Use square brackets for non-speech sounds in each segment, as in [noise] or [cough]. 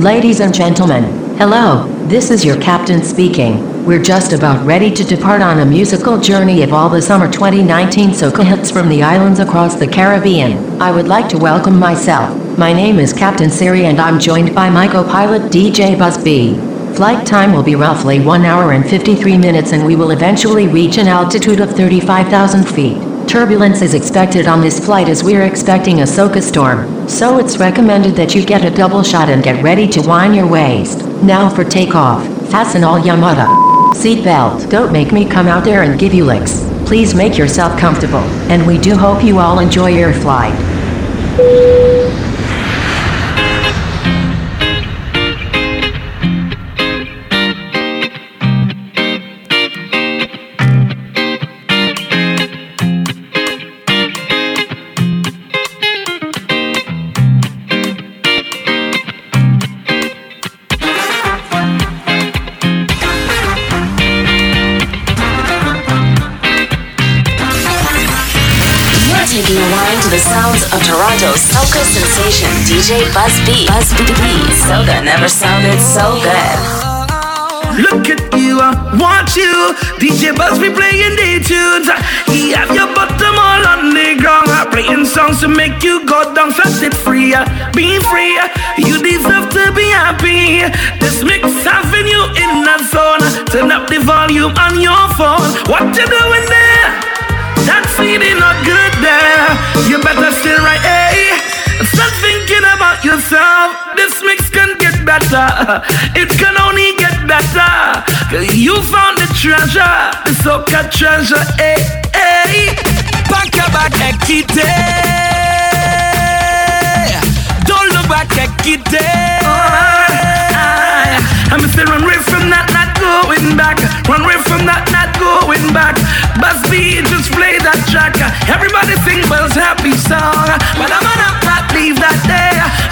Ladies and gentlemen, hello, this is your captain speaking. We're just about ready to depart on a musical journey of all the summer 2019 soca hits from the islands across the Caribbean. I would like to welcome myself. My name is Captain Siri and I'm joined by my co-pilot DJ Buzz B. Flight time will be roughly 1 hour and 53 minutes and we will eventually reach an altitude of 35,000 feet. Turbulence is expected on this flight as we're expecting a soca storm, so it's recommended that you get a double shot and get ready to wind your waist. Now for takeoff, fasten all Yamada. Seatbelt. Don't make me come out there and give you licks. Please make yourself comfortable, and we do hope you all enjoy your flight. DJ Buzz B. Buzz B. Never sounded so good. Look at you, I want you. DJ Buzz be playing the tunes. He have your bottom all on the ground. Playing songs to make you go down, set it free. Uh, be free, uh, you deserve to be happy. This mix having you in that zone. Turn up the volume on your phone. What you doing there? That feeling not good there. You better stay right, hey. Yourself. This mix can get better. It can only get better. You found the treasure. The soca treasure. Hey, hey. Back back, Ekite. Don't look back, Ekite. I'm still run away from that, not going back. Run away from that, not going back. Buzz B, just play that track. Everybody sing Buzz happy song. But I'm gonna leave that day.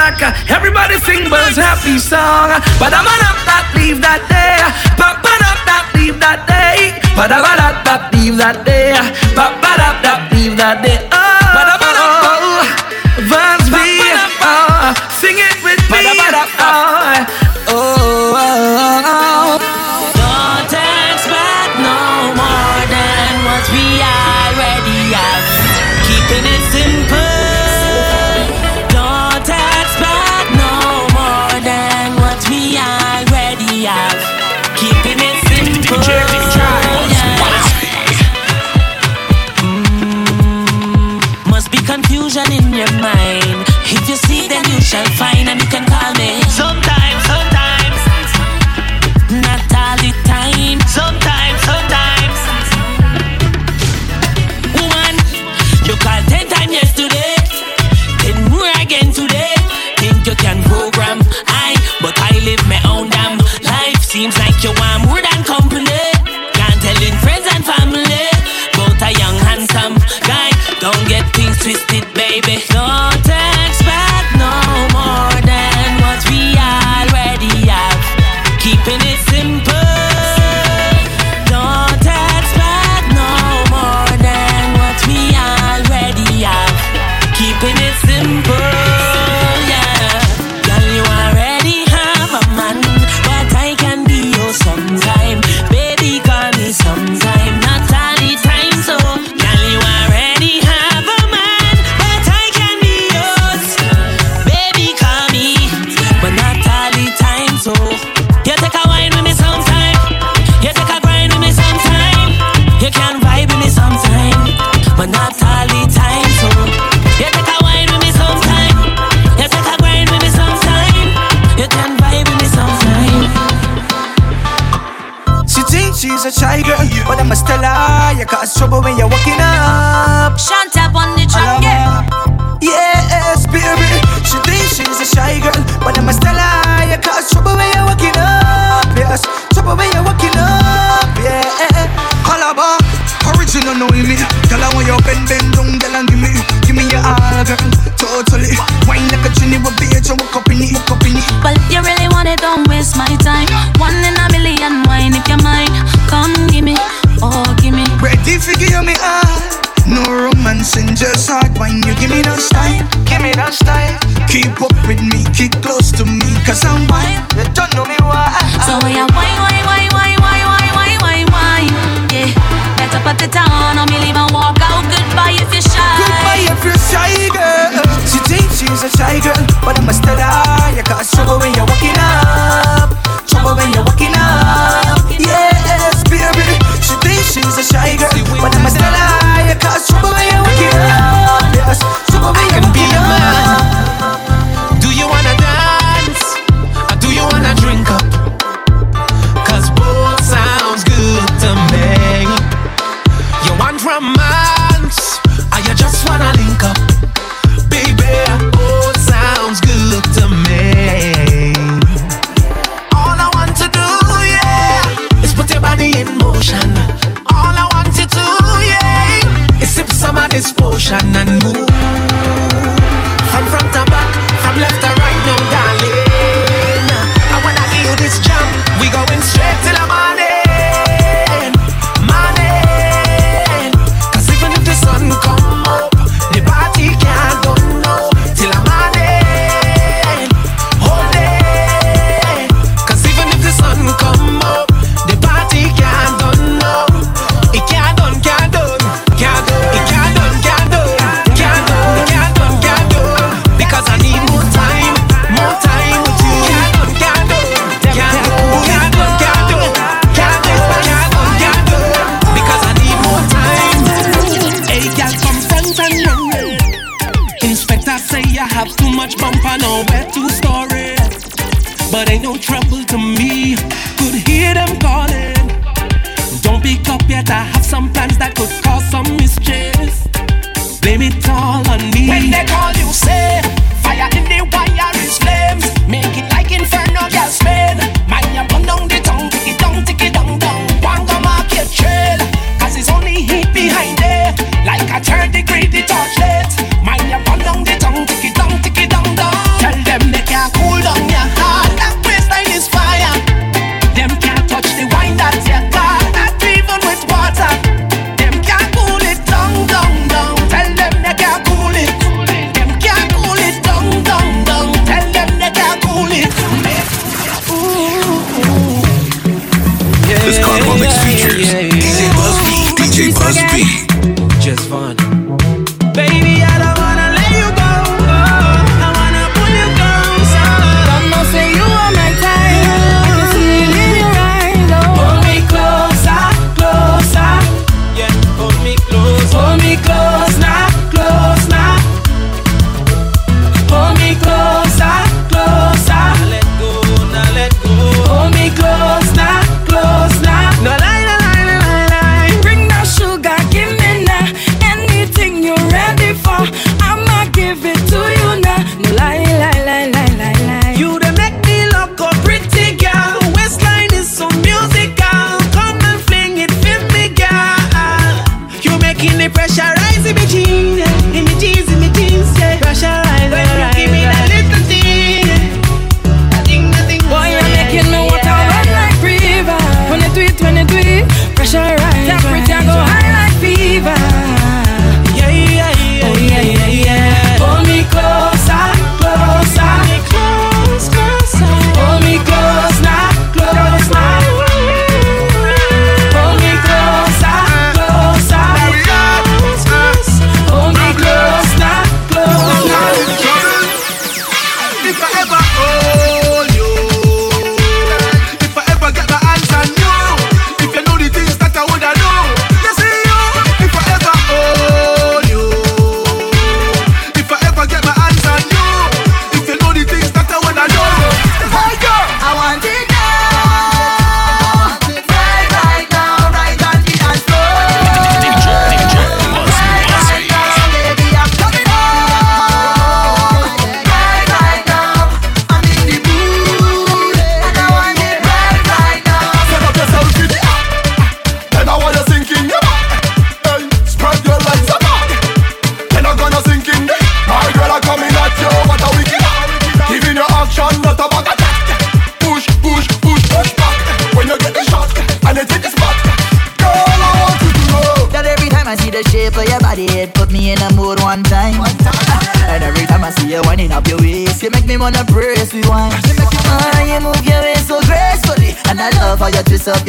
shaka. Everybody sing Buzz happy song. But I'm not that leave that day. Papa not that leave that day. But I'm not that leave that day. Papa not that leave that day. Oh, oh, Vans B. Oh, sing it with me. Oh. baby. just hard when you give me that style. Give me that style. Keep up with me, keep close to me, cause I'm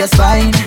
just fine.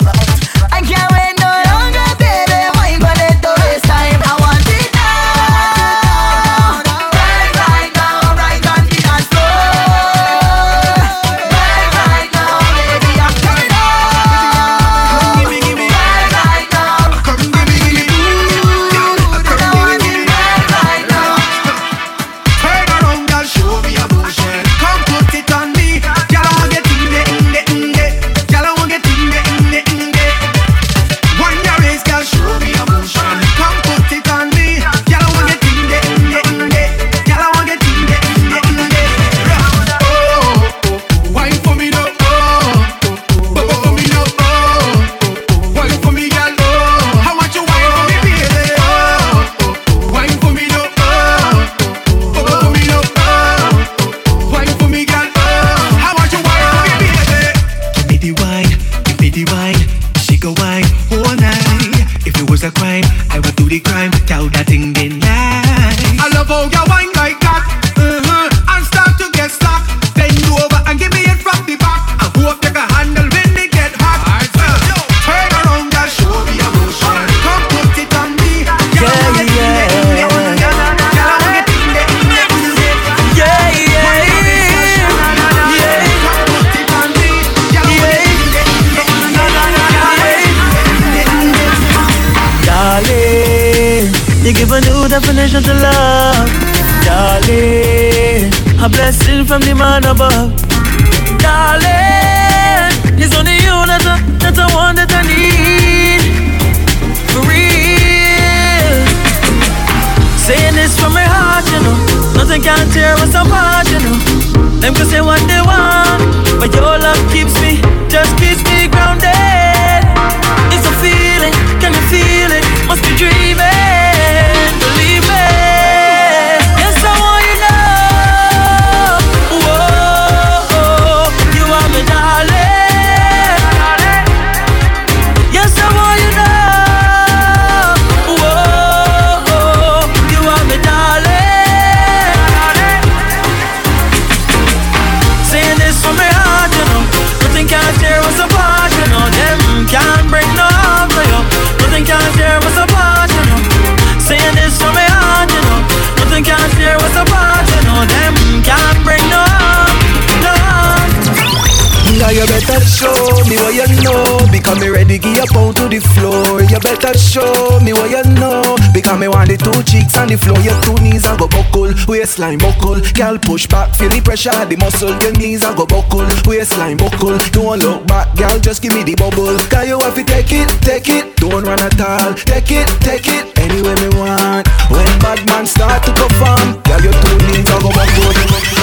You better show me what you know. Because me want the two cheeks and the floor, your two knees I go buckle, waistline buckle. Girl push back, feel the pressure, the muscle, Your knees I go buckle, waistline buckle. Don't look back, girl, just give me the bubble. Cause you have to take it, take it. Don't run at all, take it, take it. Anywhere me want. When bad man start to perform, girl, your two knees I go buckle.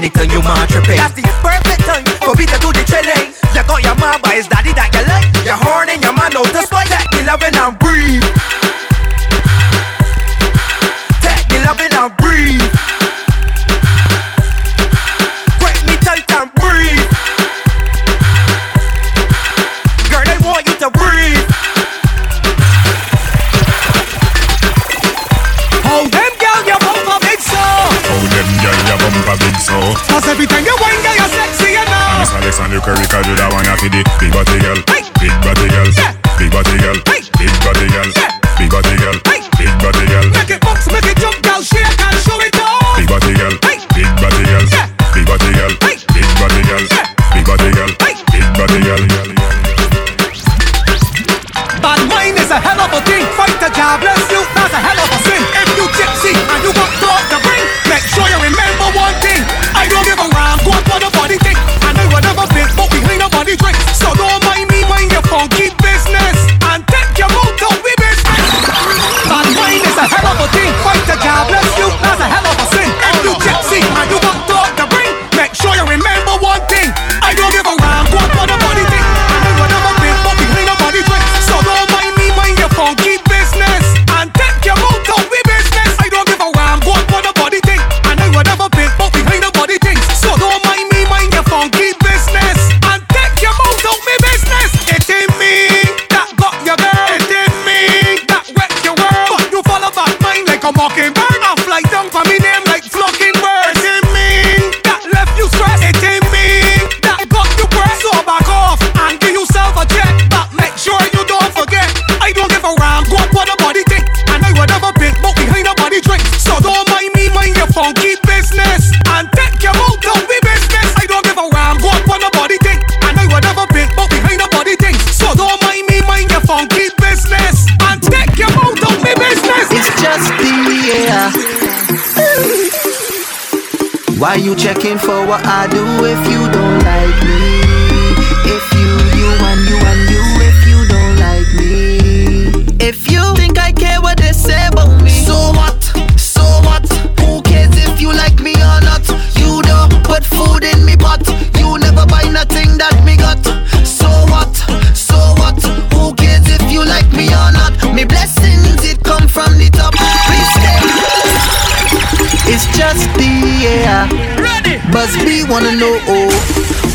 anything you my your. That's the you checking for what I do if you don't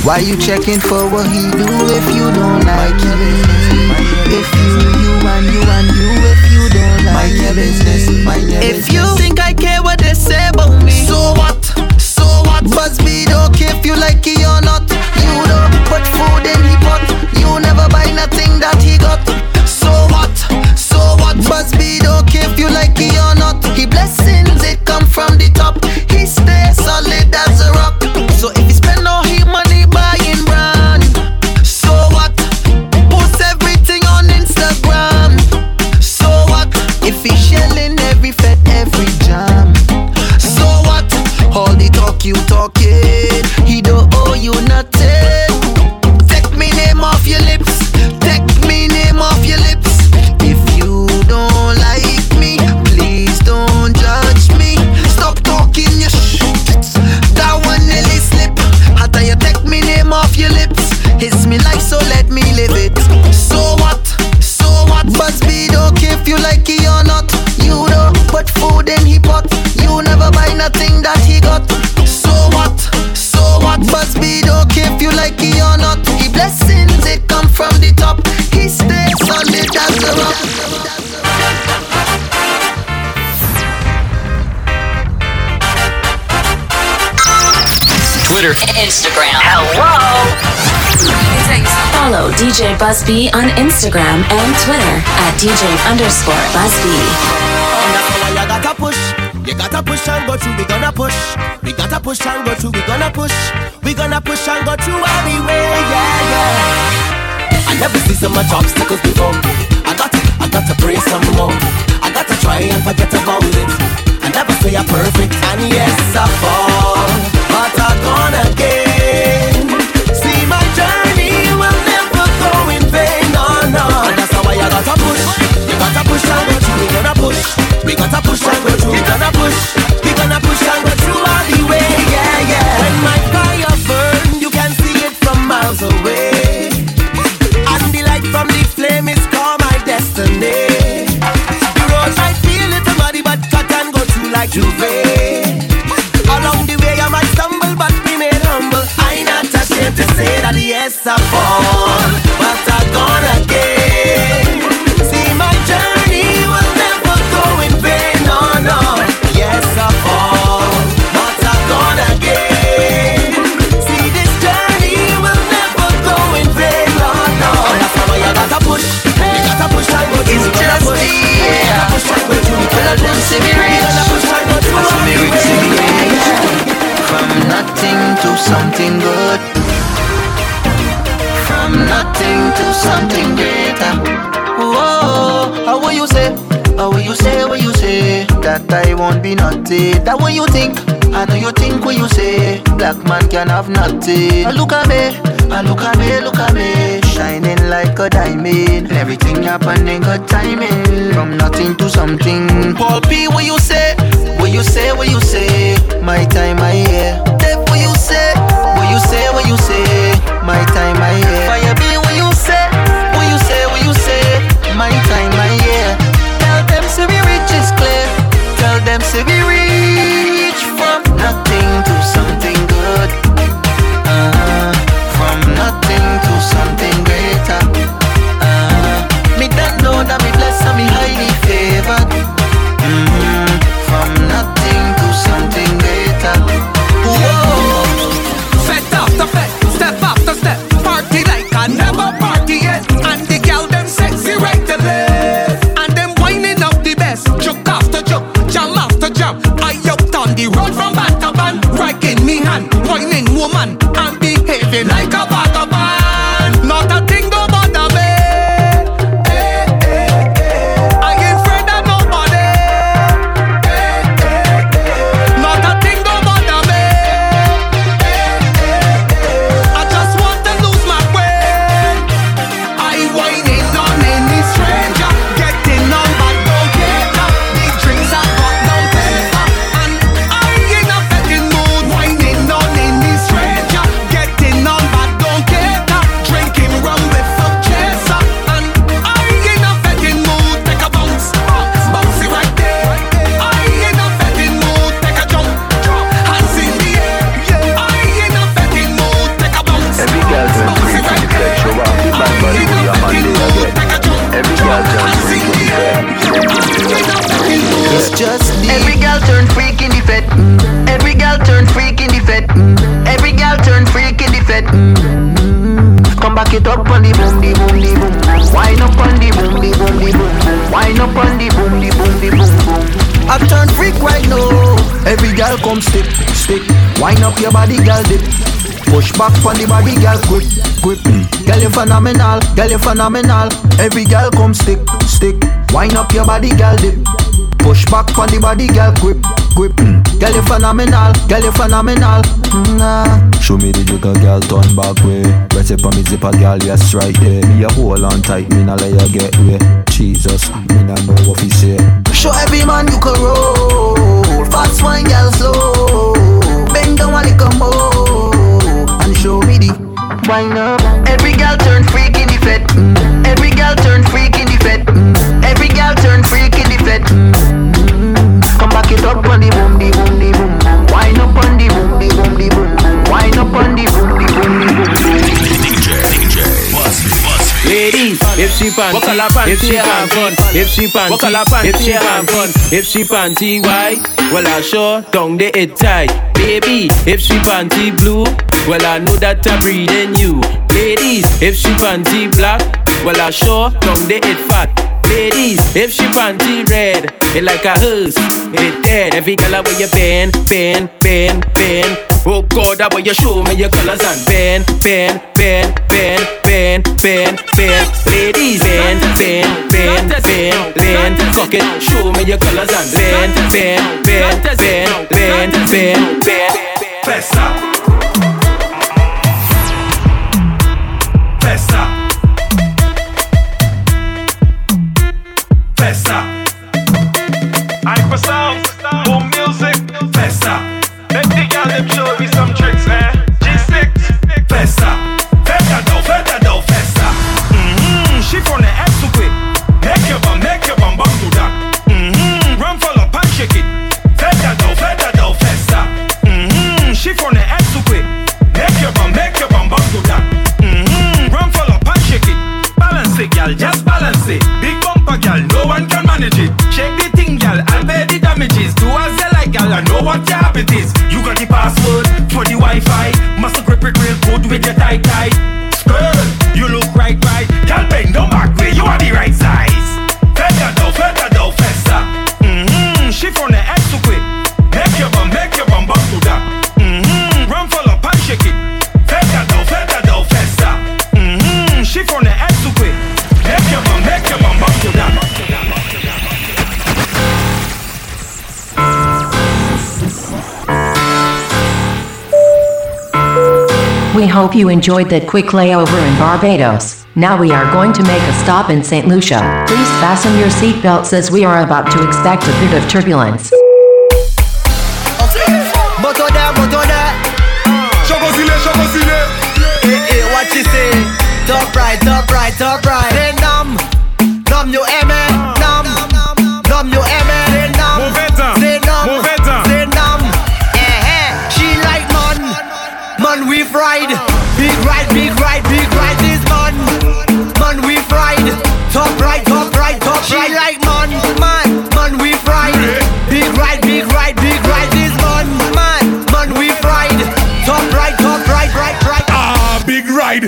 why you checking for what he do if you don't like me? If you, you and you and you, if you don't like Mind your business, mind your If you think I care Instagram. Hello. Follow DJ Busby on Instagram and Twitter at DJ underscore Busby. You gotta push, you gotta push and go through. We gonna push, we gotta push and go through. We gonna push, we gonna push and go through anyway. Yeah, yeah. I never see so much obstacles before. I got to, I got to pray some more. I got to try and forget about it. I never say I'm perfect, and yes I fall, but I gone again. Push and go through. We gonna push, we gotta push and go through. We gonna push, we gonna push and go through all the way, yeah, yeah. When my fire burn, you can see it from miles away. And the light from the flame is called my destiny. The road might feel little muddy, but cut and go through like Juve. Along the way I might stumble, but remain humble. I'm not ashamed to say that yes I fall, something good. From nothing to something greater. Whoa, how will you say? How will you say? What you say? That I won't be nothing. That what you think? I know you think what you say. Black man can have nothing. Look at me, ah, look at me, look at me, shining like a diamond. Everything happening good timing. From nothing to something. Paul P, what you say? What you say? What you say? My time, I hear. Def, what you say? You say? What you say? Girl come stick, stick. Wind up your body, girl dip. Push back on the body, girl quick, quick. Girl you phenomenal, girl you phenomenal. Every girl come stick, stick. Wind up your body, girl dip. Push back on the body, girl, grip, grip. Girl, you phenomenal, girl, you phenomenal. Nah. Show me the jigger, girl, turn back way. Press it on me zipper, girl, yes, right there. Me a hold on tight, me nah let you get way. Jesus, me nah know what he say. Show every man you can roll. Fast wine, girl, slow. Bend down a little more and show me the wind up. Every girl turn freak in the fed. Mm. Every girl turn freak in the fed. Mm. Every girl turn freak in the fed. Mm. Come back it up on the boom, the boom, the boom, boom. Wine up on the boom, the boom, the boom, boom. Wine up on the boom, she panty, if she panty, if she panty, if she panty, if she panty white, well I sure down the it tight. Baby, if she panty blue, well I know that I'm breathing you. Ladies, if she panty black, well I sure down the it fat. Ladies, if she panty red, it like a hearse, it dead. Every color where you bend, bend, bend, bend. Oh God, that way you show me your colors and bend, bend, bend, bend, bend, bend, bend. Ladies, bend, bend, bend, bend, bend. Fuck it, show me your colors and bend, bend, bend, bend, bend, bend, bend. Festa. Festa. Festa. Hyper boom music. Festa. Let the girl them show me some tricks, Girl, just balance it. Big bumper, girl, no one can manage it. Shake the thing, girl, I'll pay the damages. Do as you like, girl, I know what your habit is. You got the password for the Wi-Fi. Must grip it real good with your tight tight. We hope you enjoyed that quick layover in Barbados. Now we are going to make a stop in St. Lucia. Please fasten your seatbelts as we are about to expect a bit of turbulence. Moto there, moto there. Chocosile, chocosile. Eh, eh, what you say? Top right, top right, top right. Say numb,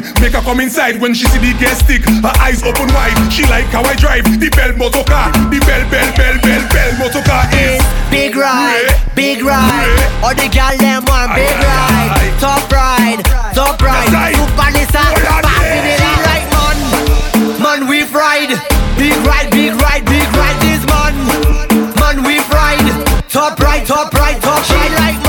ride. Make her come inside when she see the gas stick. Her eyes open wide. She like how I drive the bell motor car. The bell, bell, bell, bell, bell motor car is Big ride, big ride. All the gal them want big ride, top ride, top ride. Right. Super Nissan, in it up like man, man we ride. Big ride, big ride, big ride. This man, man we ride. Top right, top right, top ride like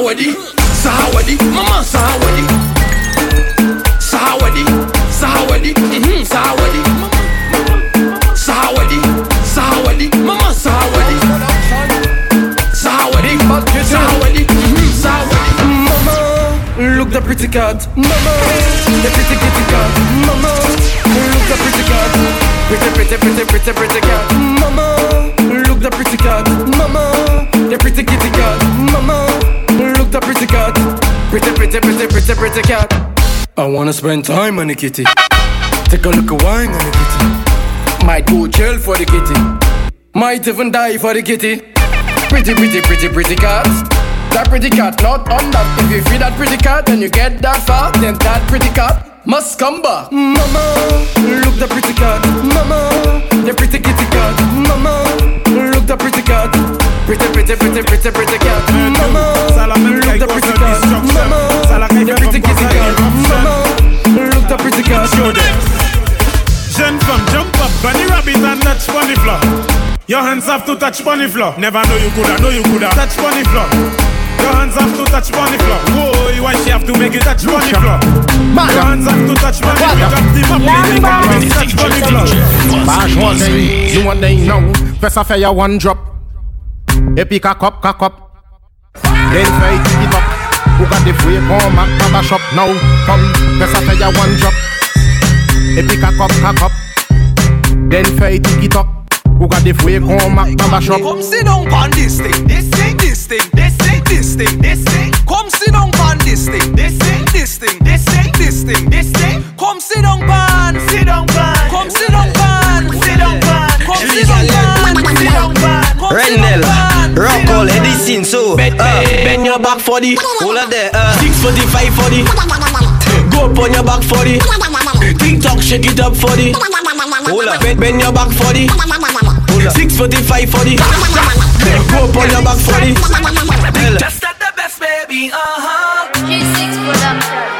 Sawadi, Sawadi, Mama Sawadi, Sawadi, Sawadi, mhm, Sawadi, Sawadi, Sawadi, Mama Sawadi, Sawadi, Sawadi, mhm, Sawadi. Mama, look the pretty cat. Mama, the pretty kitty cat. Mama, look the pretty cat. Pretty, pretty, pretty, pretty, pretty cat. Mama, look the pretty cat. Pretty, pretty, pretty, pretty, pretty cat. I wanna spend time on the kitty. Take a look at wine on the kitty. Might go jail for the kitty. Might even die for the kitty. Pretty, pretty, pretty, pretty cat. that pretty cat, not on that. If you feed that pretty cat and you get that far, then that pretty cat must come back. Mama, look the pretty cat. Mama, the pretty kitty cat. Pretty, pretty, pretty, pretty, pretty cat. Mama, look the pretty cat. Mama, the pretty kitty cat. Mama, look the pretty cat. Show them. Jeune femme, jump up, bunny rabbit and touch bunny floor. Your hands have to touch bunny floor. Never know you coulda, know you coulda touch bunny floor. Your hands have to touch bunny floor. Whoa, why she have to make it touch bunny floor? Your hands have to touch bunny floor. Drop the map, make it touch bunny floor. Bash one day, you one day now. First I fire one drop. Puis cock up, cock up. Then fay kick it up. Who got the free back to the shop now? Come, first I fire one drop. Puis cock up, cock up. Then fay kick it up. Who got the free back to the shop? Come sit down on this thing, this thing, this thing, this thing, this thing, this thing. Come sit down on this thing, this thing, this thing, this thing, this thing, this thing. Come sit down on, sit down on. Come sit down on, sit down on. Come sit down on, sit down on. Rendell, Rockall, Edison, so uh, Bend your back for the All of the uh, 645 for the Go up on your back for the TikTok, shake it up for the Hold up, bend, bend your back for the Hold up, 645 for the Go up on your back for the Hell. Just at the best, baby, uh huh. G6 production.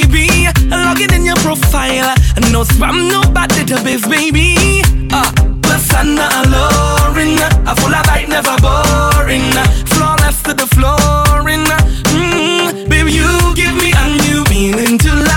profile. No spam, no bad database, baby. Uh, plus I'm not alluring. I full of light, never boring. Flawless to the flooring. Mm, baby, you give me a new meaning to life.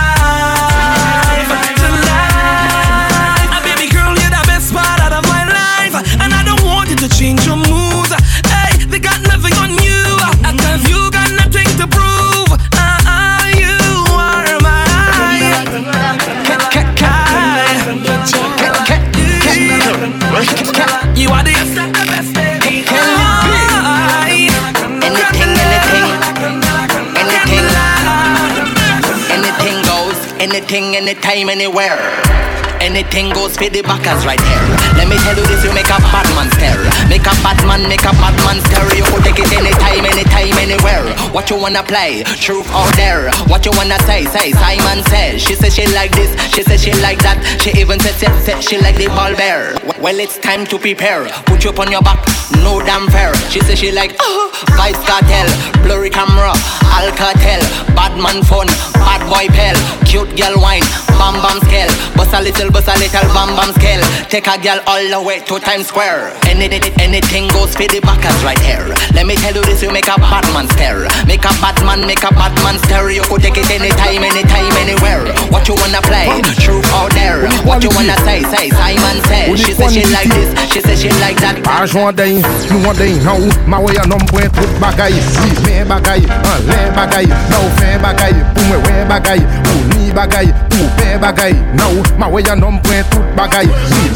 Anything, anytime, anywhere. Anything goes for the backers right here. Let me tell you this, you make a bad man stare. Make a bad man, make a bad man stare. You could take it anytime, anytime, anywhere. What you wanna play? Truth or dare? What you wanna say? Say Simon says. She says she like this, she says she like that. She even says said, said she like the ball bear. Well, it's time to prepare. Put you up on your back, no damn fair. She says she like uh, Vybz Kartel, blurry camera, Alcatel, bad man fun, bad boy pal, cute girl wine, bam bam scale, bust a little, bust a little bam bam scale. Take a girl all the way to Times Square. Any, anything goes for the backers right here. Let me tell you this, you make a bad man stare. Make a bad man, make a bad man stare. You could take it anytime, anytime, anywhere. What you wanna play? Truth or dare? What you wanna say? Say Simon says. She says she like this, she says she like that. Bash one day, you one day now. Ma way a nom point tout bagay. Oui, mais bagay, un lait bagay. Nou fin bagay, pou mwen wè bagay. Pou ni bagay, pou pe bagay. Nou, ma way a nom point tout bagay.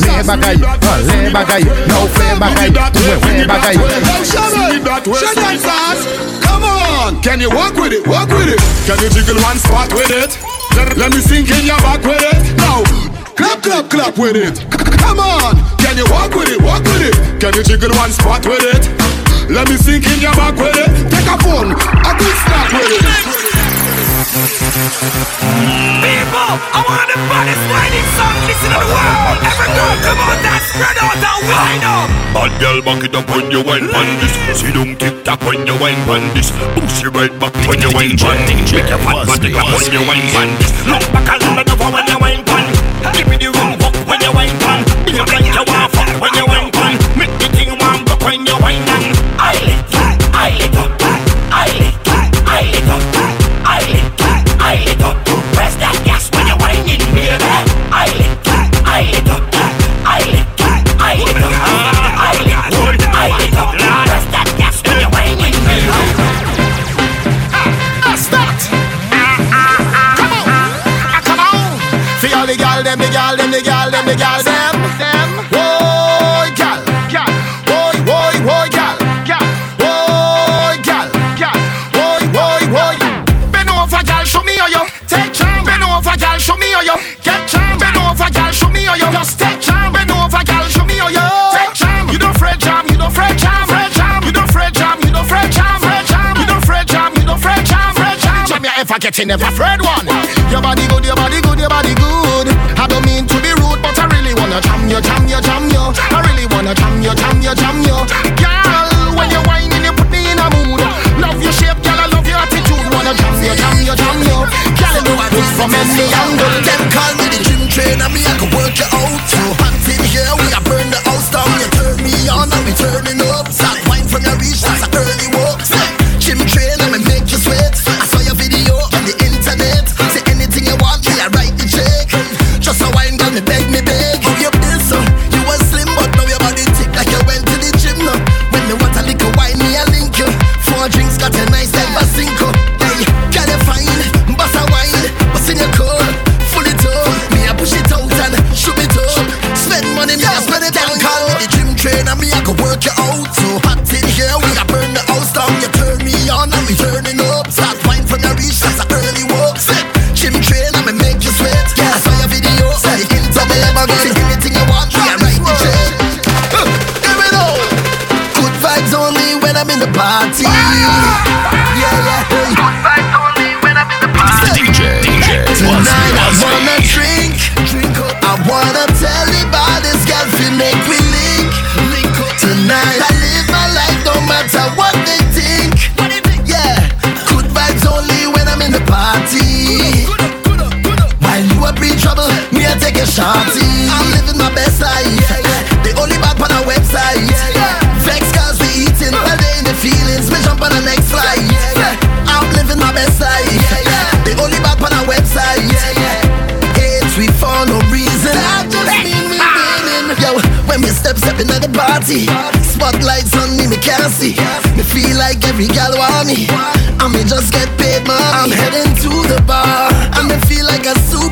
Mais bagay, lait bagay. Nou fin bagay, pou mwen wè bagay. See that way, see that. Come on, can you walk with it? Walk with it. Can you jiggle one spot with it? Let, me sink in your back with it. Now, clap, clap, clap with it. Come on, can you walk with it? Walk with it. Can you jiggle one spot with it? Let me sink in your back with it. Take a phone, a good snap with it. People, I want the baddest whining song listen to the world. Every girl, come on, dance, spread out and wind up. Bad girl, back it up when you wine pan this. See don't tick tock when you wine pan this. Push your right back when you wine pan. Make your fat body clap when you wine pan this. Look back a little over when you wine pan. Give me the room walk when you wine pan. Be a like you want fuck when you wine pan. Make the thing warm up when you wine pan. I lit, up, I lit up, I lit up. pocket, you never afraid one. Your body good, your body good, your body good. I don't mean to be rude, but I really wanna jam you, jam you, jam you. I really wanna jam you, jam you, jam you. Girl, when you're whining, you put me in a mood. Love your shape, girl, I love your attitude. Wanna jam you, jam you, jam you. Girl, you know I good from any angle. Them call me the gym trainer, me I can work you out. So party. I'm living my best life. Yeah, yeah. They only bad on our website. Yeah, Vex cause we eating uh. all day in the feelings. We jump on the next flight. I'm living my best life. They only bad on our website. Hate we for no reason. I just mean me meaning. Ah. Yo, when we step stepping at the party, spotlights on me, me can't see. Me feel like every gal want me. I me just get paid, man. I'm heading to the bar. I me feel like a super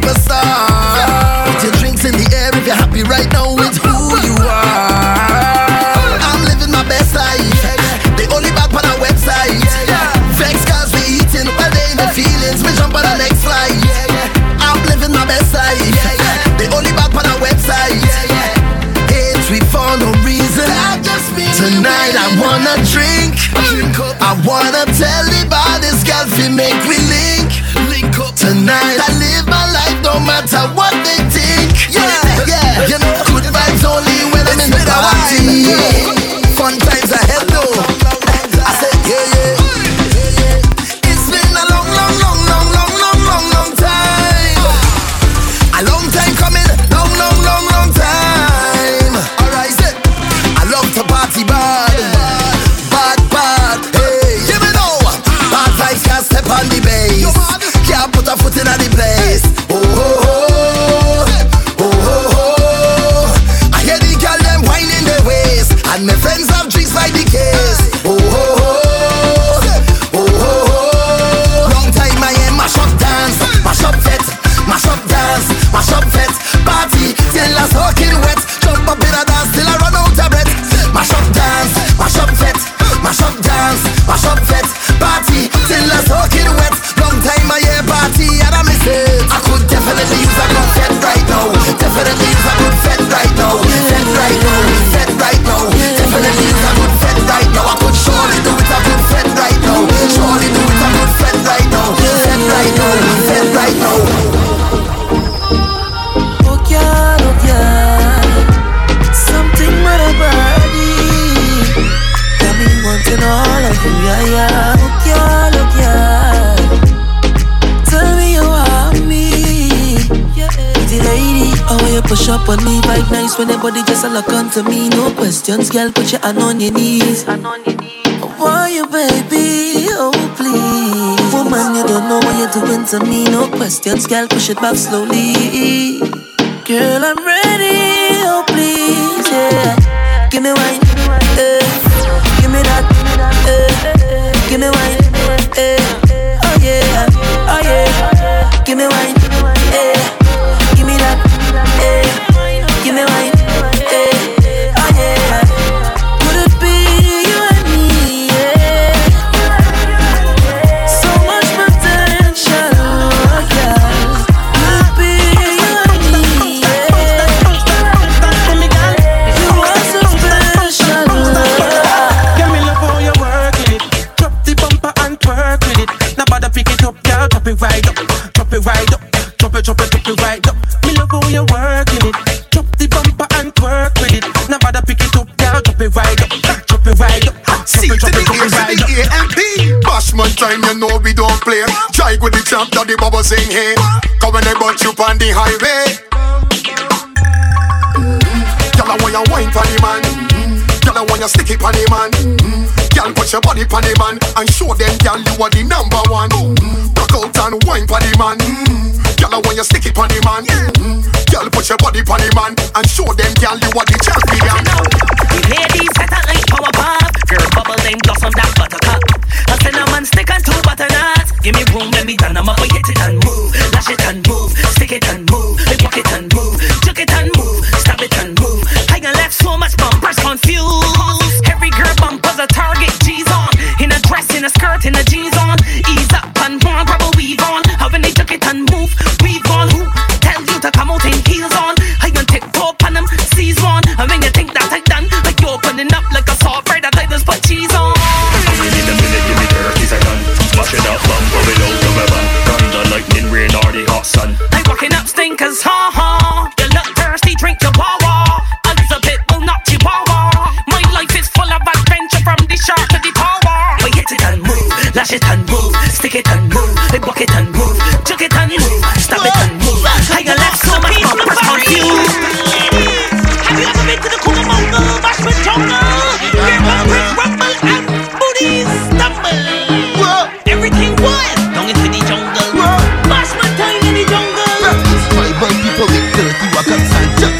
body just a look onto me. No questions, girl, put your hand on your knees. Why you, baby? Oh, please. Woman, you don't know what you're doing to me. No questions, girl, push it back slowly. Girl, I'm ready. Oh, please, yeah. Give me wine. Uh, give me that. Uh, give me wine. Try with the champ, that the bubble sing hey. Come when they bunch you on the highway. Girl, I want you wine for the man. Girl, I want you stick it on the man. Girl, put your body on the man and show them, girl, you are the number one. Rock out and wine for the man. Girl, I want you stick it on the man. Girl, put your body on the man and show them, girl, you are the champion. Ladies, set a like power pop. Girl, bubble them blossom that buttercup. A cinnamon stick and two butternuts. Give me room, let me done. I'ma forget it and up stinkers, ha ha. You look thirsty, drink your wawa. Elizabeth will knock you wawa. My life is full of adventure from the shark to the tower. We hit it and move, lash it and move,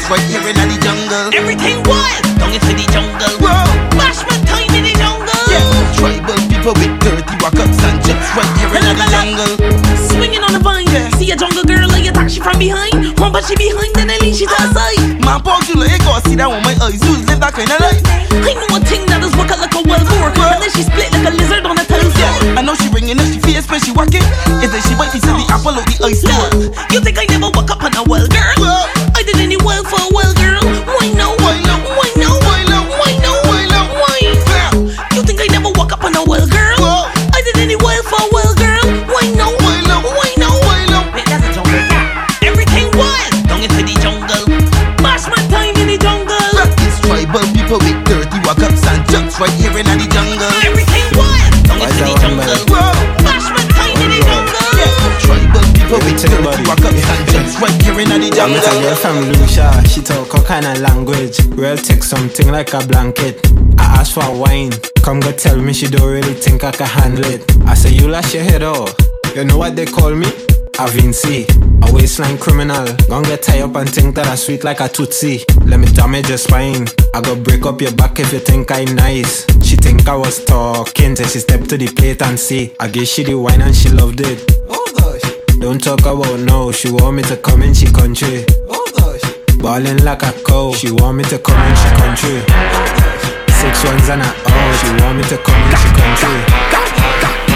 right here in the jungle. Everything wild, down into the jungle. Bashment time in the jungle. Yeah, Tribal people with dirty walkers and jumps right here in the jungle. Swinging on the vine, girl. See a jungle girl, like attack she from behind. One but she behind, then I lean she ah. to the side. Man, Paul, you like go see that with my eyes. You live that kind of life. I know a thing that is walk out like a wild boar, and then she split like a lizard on a tile floor. I know she ringing up, she fierce when she walking. Is that she white piece of the apple of the ice store? You think I never and jumps right here in the jungle. Everything wild, down into the jungle. Bash my time in the jungle. Tribal people with dirty walkers and jumps right here in the I met a girl from Lucia, she talk all kind of language. Real take something like a blanket. I asked for a wine, come go tell me she don't really think I can handle it. I say you lash your head off. You know what they call me? A Vinci, a waistline criminal. Gonna get tied up and think that I sweet like a tootsie. Let me damage your spine. I go break up your back if you think I'm nice. She think I was talking, till she step to the plate and see. I gave she the wine and she loved it. Don't talk about no, she want me to come in she country. Ballin' like a cow, she want me to come in she country. Six ones and a oh, she want me to come in she country.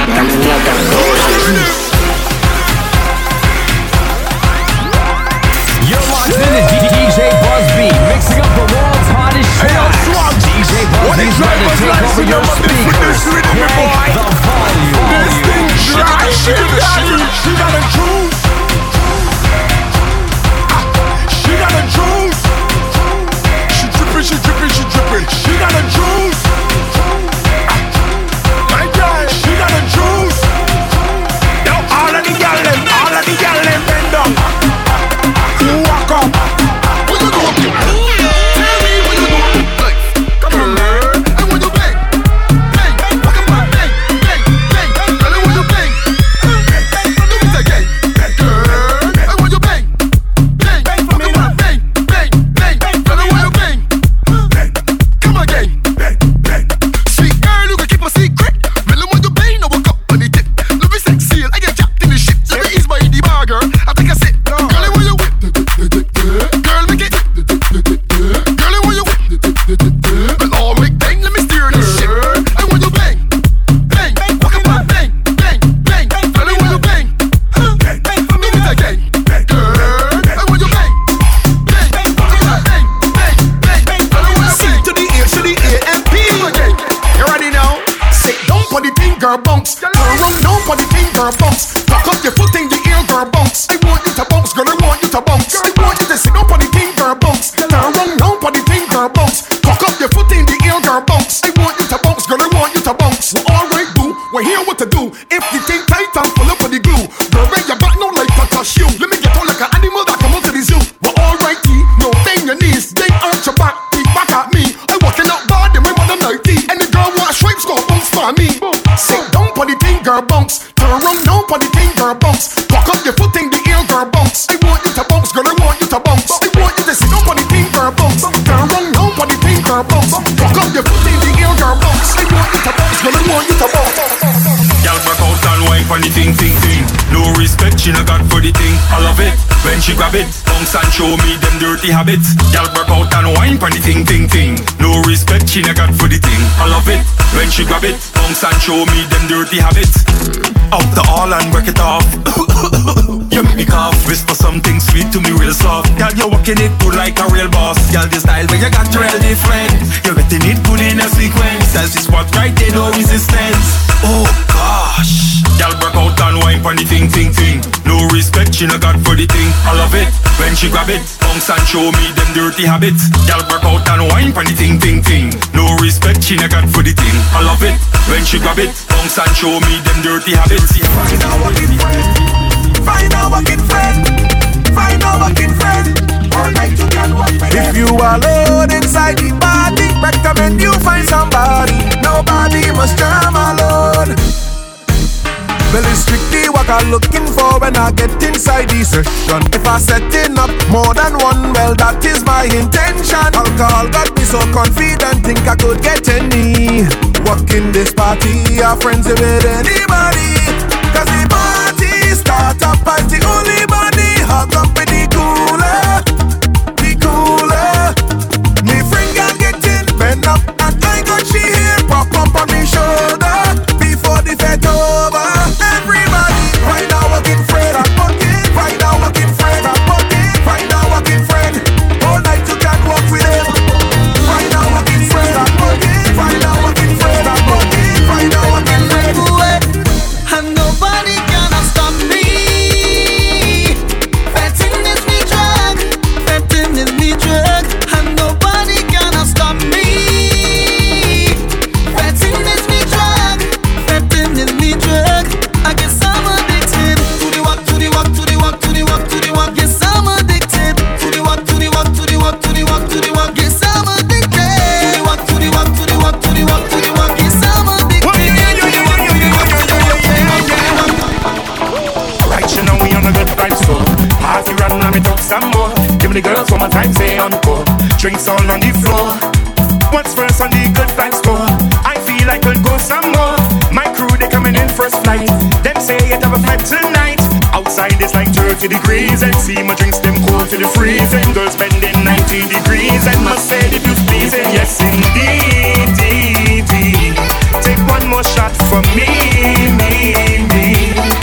Ballin' like a cow. In to DJ Busby, mixing up the world's hottest tracks. rabbit. Bounce and show me them dirty habits. Out the hall and work it off. [coughs] you make me cough. Whisper something sweet to me real soft. Girl, you're walking it good like a real boss. Girl, this style when you got real different. You're getting it good in a sequence. As this what right, there no resistance. Oh gosh. Girl, work out and wine for the thing, thing, thing she no got for the thing. I love it when she grab it. Bounce and show me them dirty habits. Y'all work out and wine for the thing, thing, thing. No respect she no got for the thing. I love it when she grab it. Bounce and show me them dirty habits. Find a wicked friend. Find a wicked friend. Find a wicked friend. All night you can walk If you are alone inside the body, recommend you find somebody. Nobody must jam alone. Well, it's strictly what I'm looking for when I get inside the session. If I setting up more than one, well, that is my intention. Alcohol got me so confident, think I could get any. Walking this party, our friends with anybody. degrees and must say if you please and yes indeed, indeed. Take one more shot for me, me, me.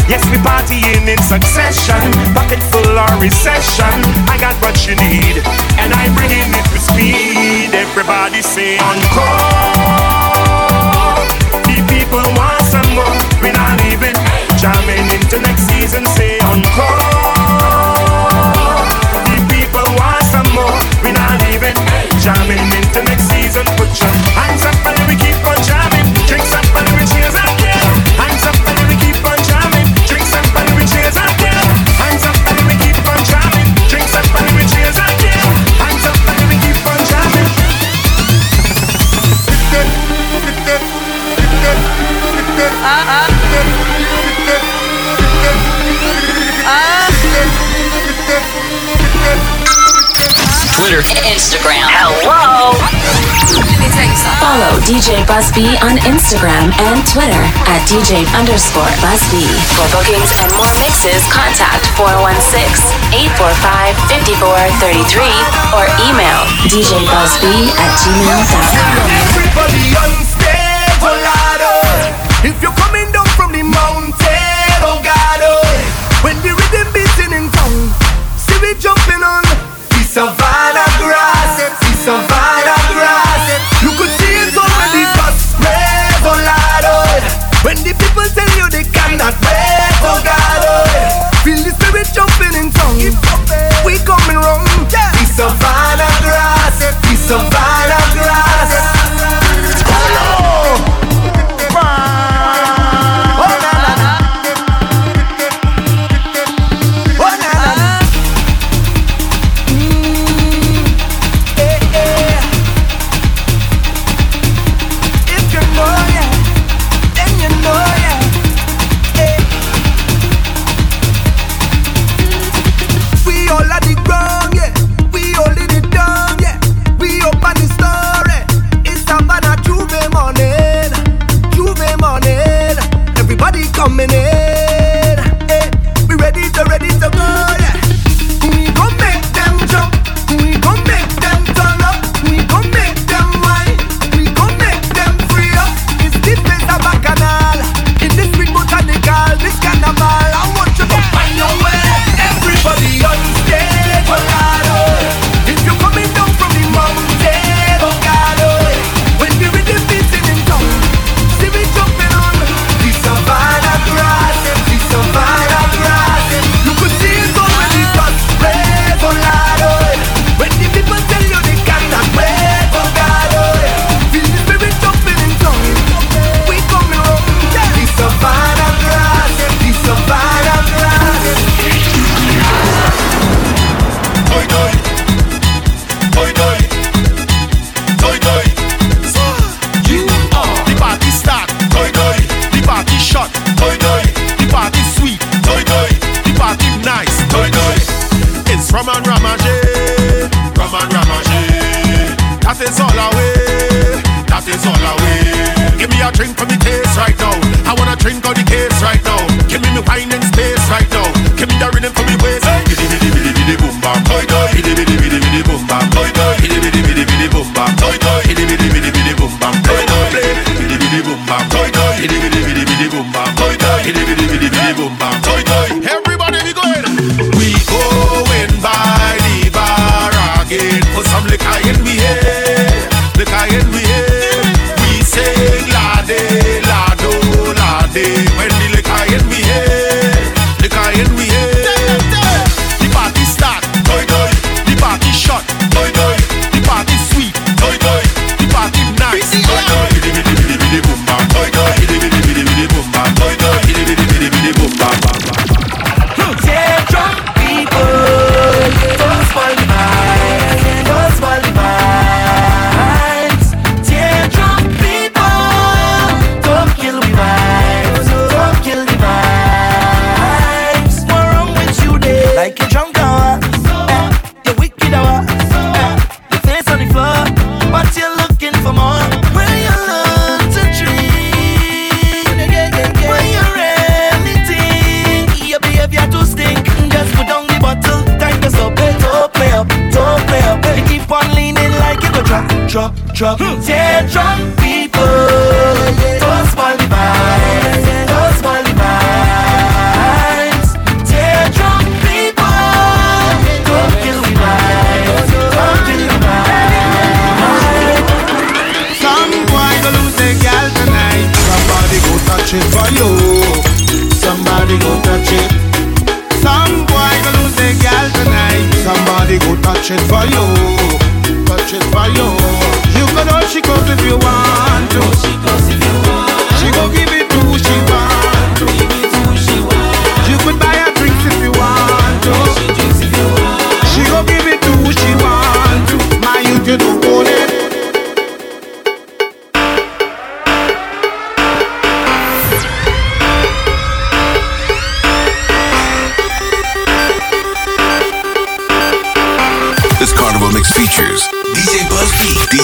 Yes we partying in succession pocket full or recession. I got what you need and I'm bringing it with speed. Everybody say encore. Instagram. Hello. Follow DJ Busby on Instagram and Twitter at DJ underscore Busby. For bookings and more mixes, contact 416-845-5433 or email djbusby at gmail.com. Everybody on stage, If you're coming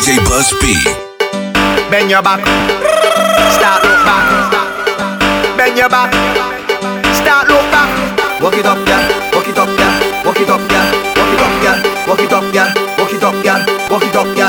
DJ Busby. Bend your back, start look back. Bend your back, start look back. Walk it up, yeah. Walk it up, yeah. Walk it up, yeah. Walk it up, yeah. Walk it up, yeah. Walk it up, yeah. Walk it up, yeah.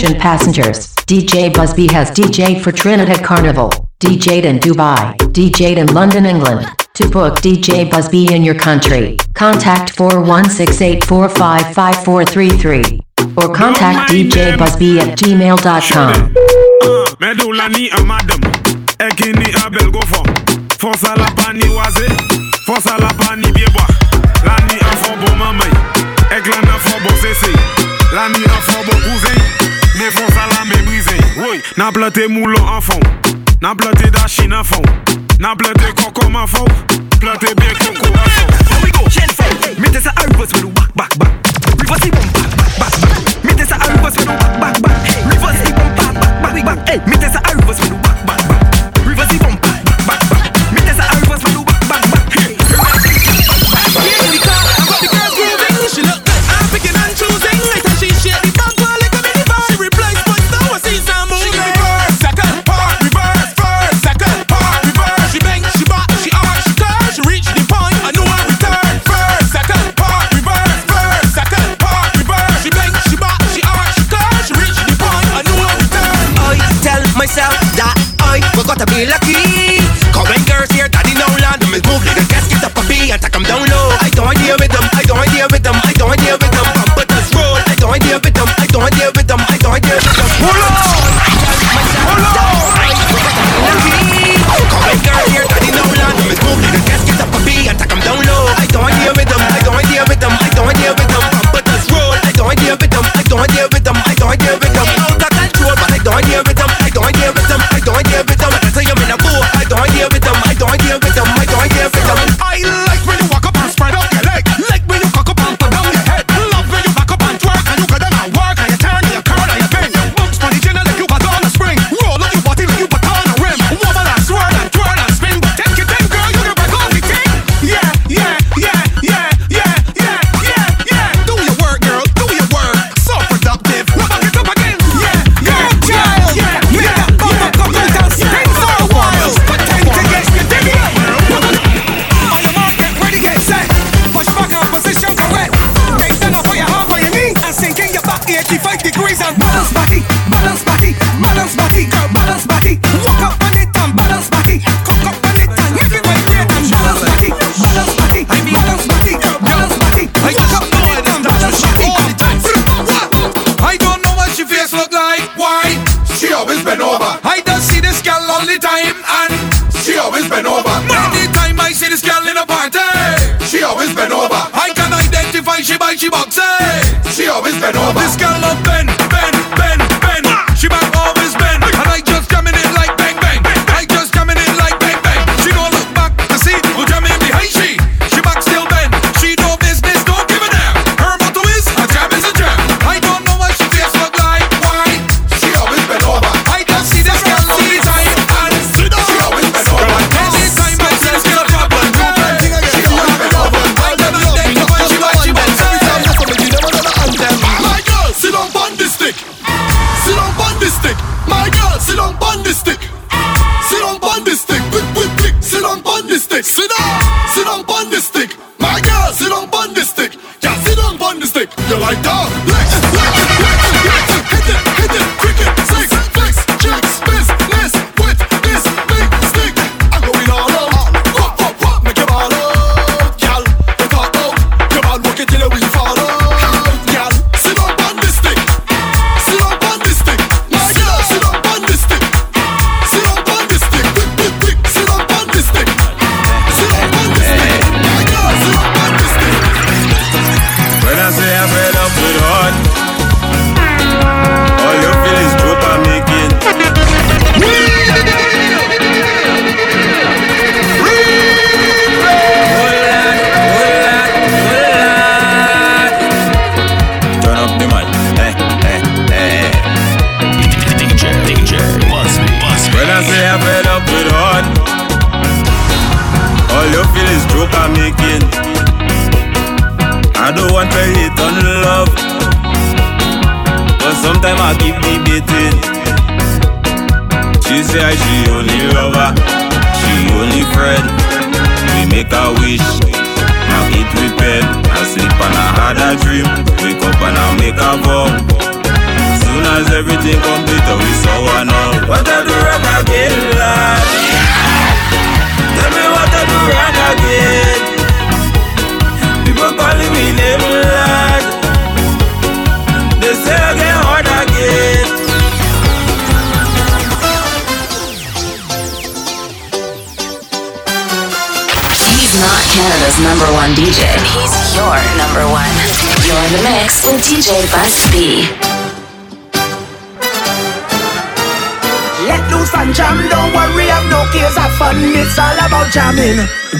Attention passengers, DJ Busby has DJed for Trinidad Carnival, DJed in Dubai, DJed in London, England. To book DJ Busby in your country, contact 416-845-5433 or contact DJ Busby at gmail.com. Lani N'a planté moulon en fond. N'a planté d'achine en fond. N'a planté coco en fond. Planté bien coco en fond. Here we go, chain fond. Mettez ça à reverse with a whack, back, back. Reverse it,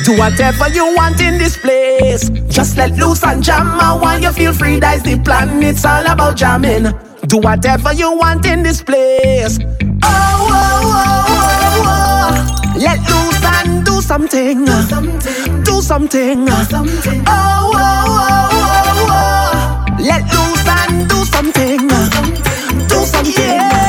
Do whatever you want in this place. Just let loose and jam. I want you feel free. That's the plan. It's all about jamming. Do whatever you want in this place. Oh, oh, oh, oh, oh. Let loose and do something. Do something. Do something. Do something. Oh, oh, oh, oh, oh. Let loose and do something. Do something. Do something. Yeah.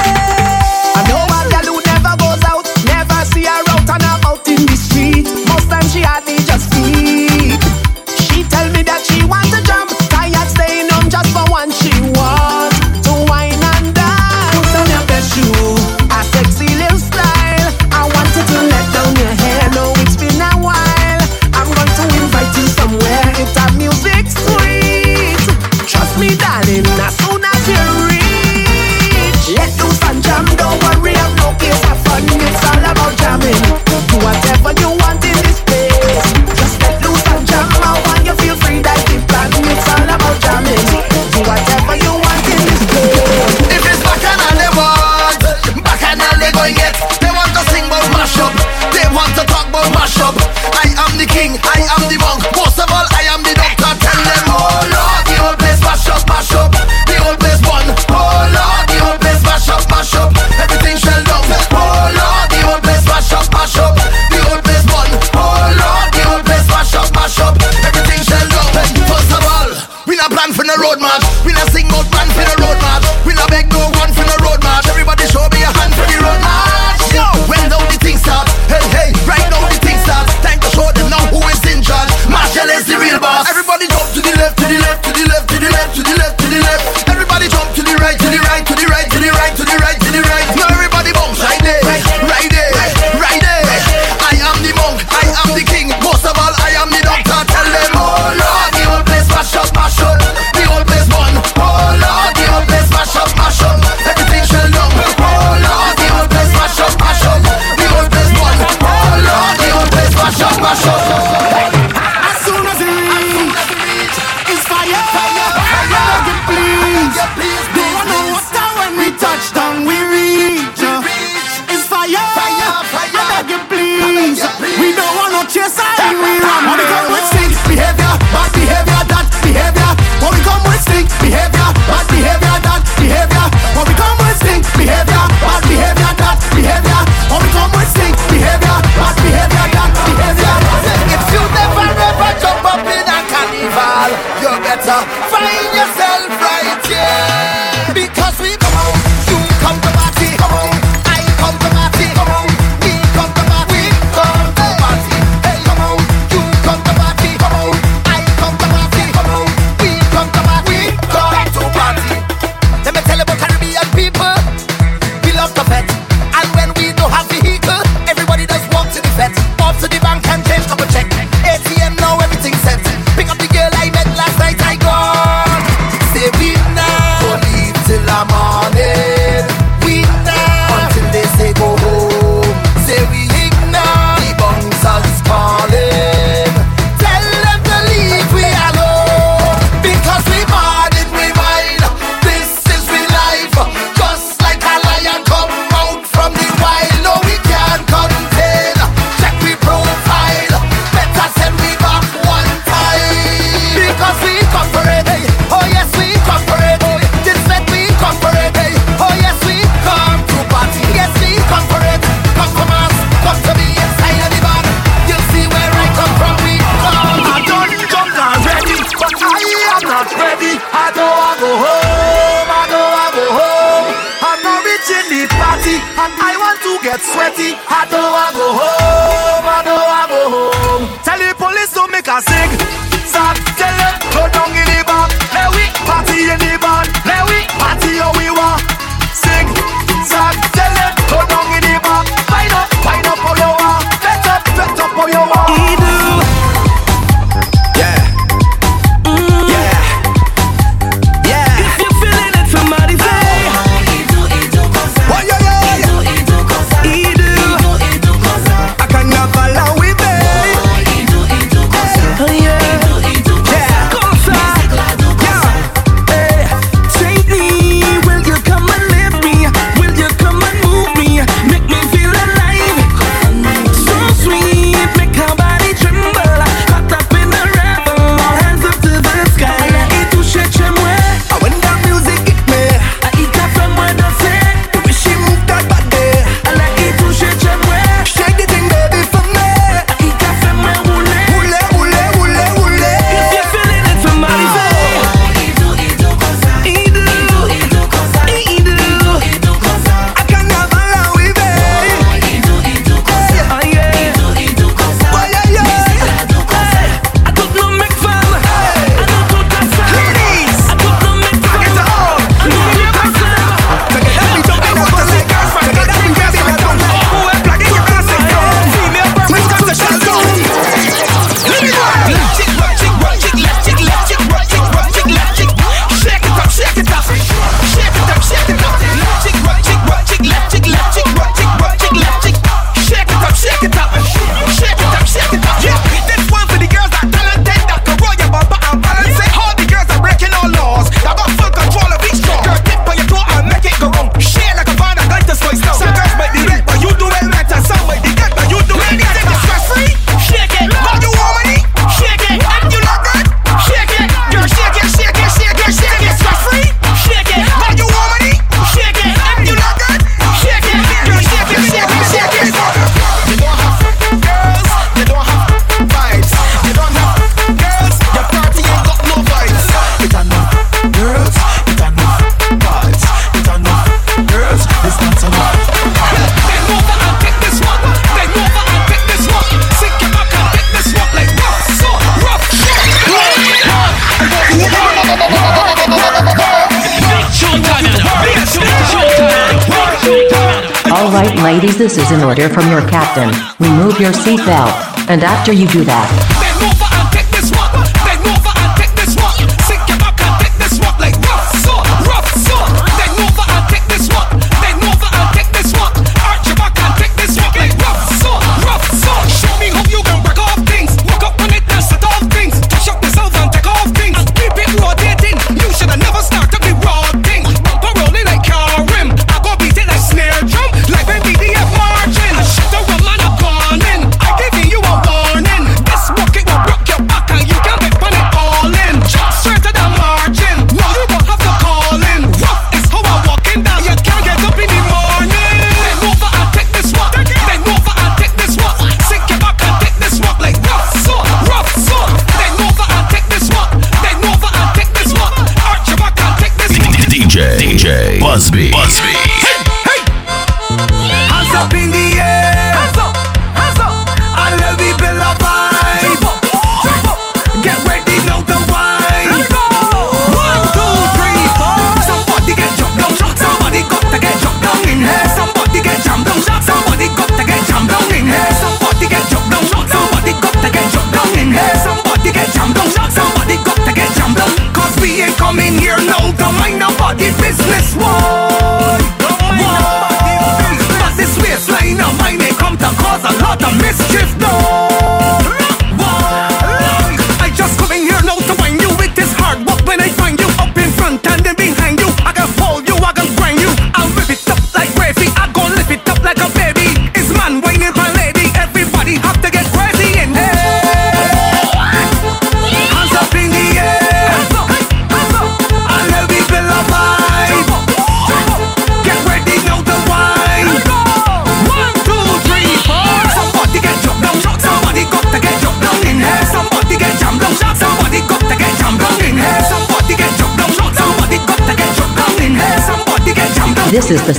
Seatbelt. And after you do that,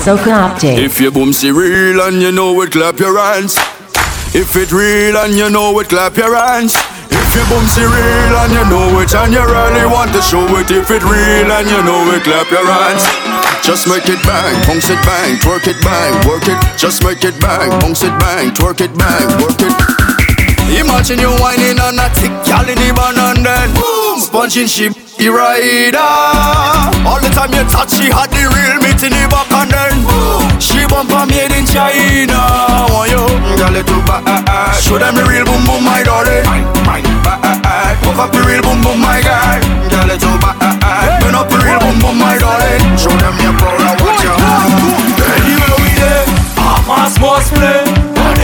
Soca Update. If your boomsy real and you know it, clap your hands. If it real and you know it, clap your hands. If your boomsy real and you know it and you really want to show it. If it real and you know it, clap your hands. Just make it bang, bounce it bang, twerk it bang, work it. Just make it bang, bounce it bang, twerk it bang, work it. Imagine you whining on a thick gal in the van and then boom, sponging she rider. All the time you touch, she had the real meat in the boom, she bumper made in China. Want you, girl, it too bad. Ah, ah. Show them the real boom boom, my darling. Bad. Hook ah, up the real boom boom, my guy. Girl, it too bad. Burn up the real boom boom, my darling. Show them your proud and what you Anywhere we there, eh? Hamas must play.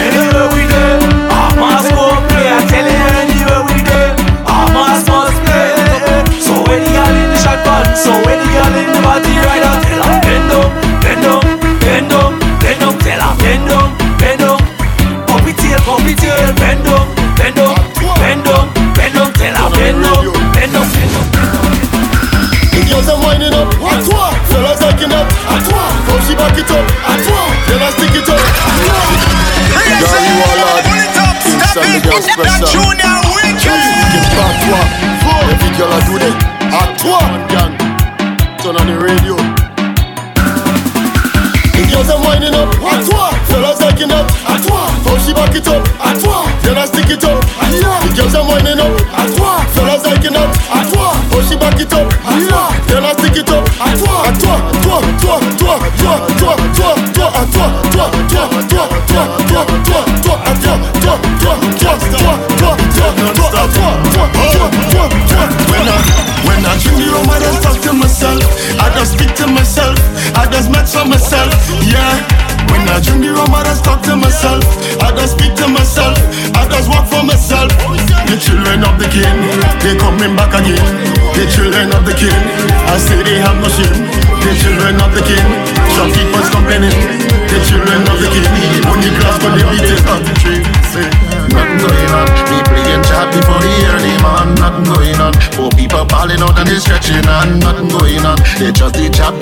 Anywhere we there, eh? Hamas must play. I tell you, anywhere we there, eh? Hamas must play. So when the girl in the shot pan, so when the girl in the body rider, tell her Things and the girls pressure. Get back toi. Every girl I do that. À toi, gang. Turn on the radio. The girls are winding up, à toi. Fellas liking up, à toi. How she back it up,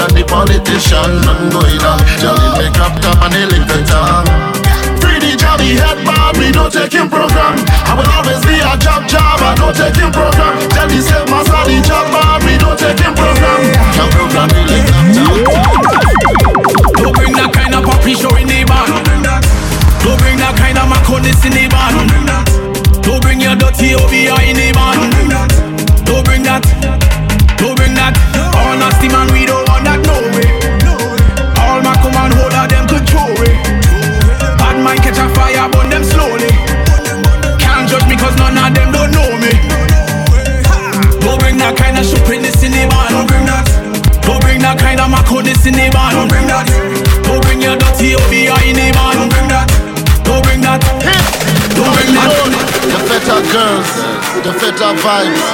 and the politician. Nothing going on. Jelly make up top and they lick the tongue. Free the jobby head bar, we don't take him program. I will always be a job job, I don't take him program. Tell the same master the job bar, we don't take him program. Can program me like Don't bring that kind of puppy show in the band. Don't bring that kind of maconis in the band. Don't bring your dirty OBI in the kind of stupidness in the band. Don't bring that. Don't bring that kind of maconis in the band. Don't bring that. Don't bring your dirty OBI in the band. Don't bring that. Don't bring that. Don't bring that. The better girls, the better vibes.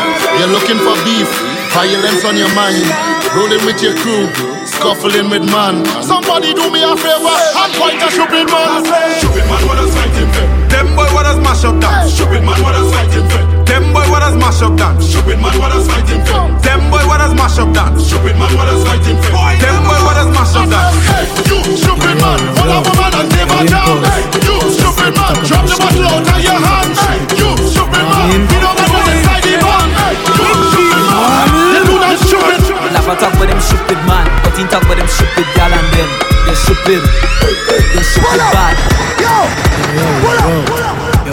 You're looking for beef, violence on your mind. Rolling with your crew, scuffling with man. Somebody do me a favor and point a stupid man. Stupid man, what does fighting for? Them boy, what does mash up dance? Stupid man, what does fighting for? Them boy, what does mash up dance? Stupid man, what does fighting for? Them boy, what does mash up dance? Stupid man, what does fighting for? Them boy, what does mash up dance? Hey, you stupid man, full of woman and never down. Hey, you stupid man, drop the bottle out of your hands. Hey, you stupid man, you don't know what's inside the man. Hey, you stupid man, you do that stupid. Never talk about them stupid man, but he talk about them stupid gal and them. They stupid, they stupid bad. Yo,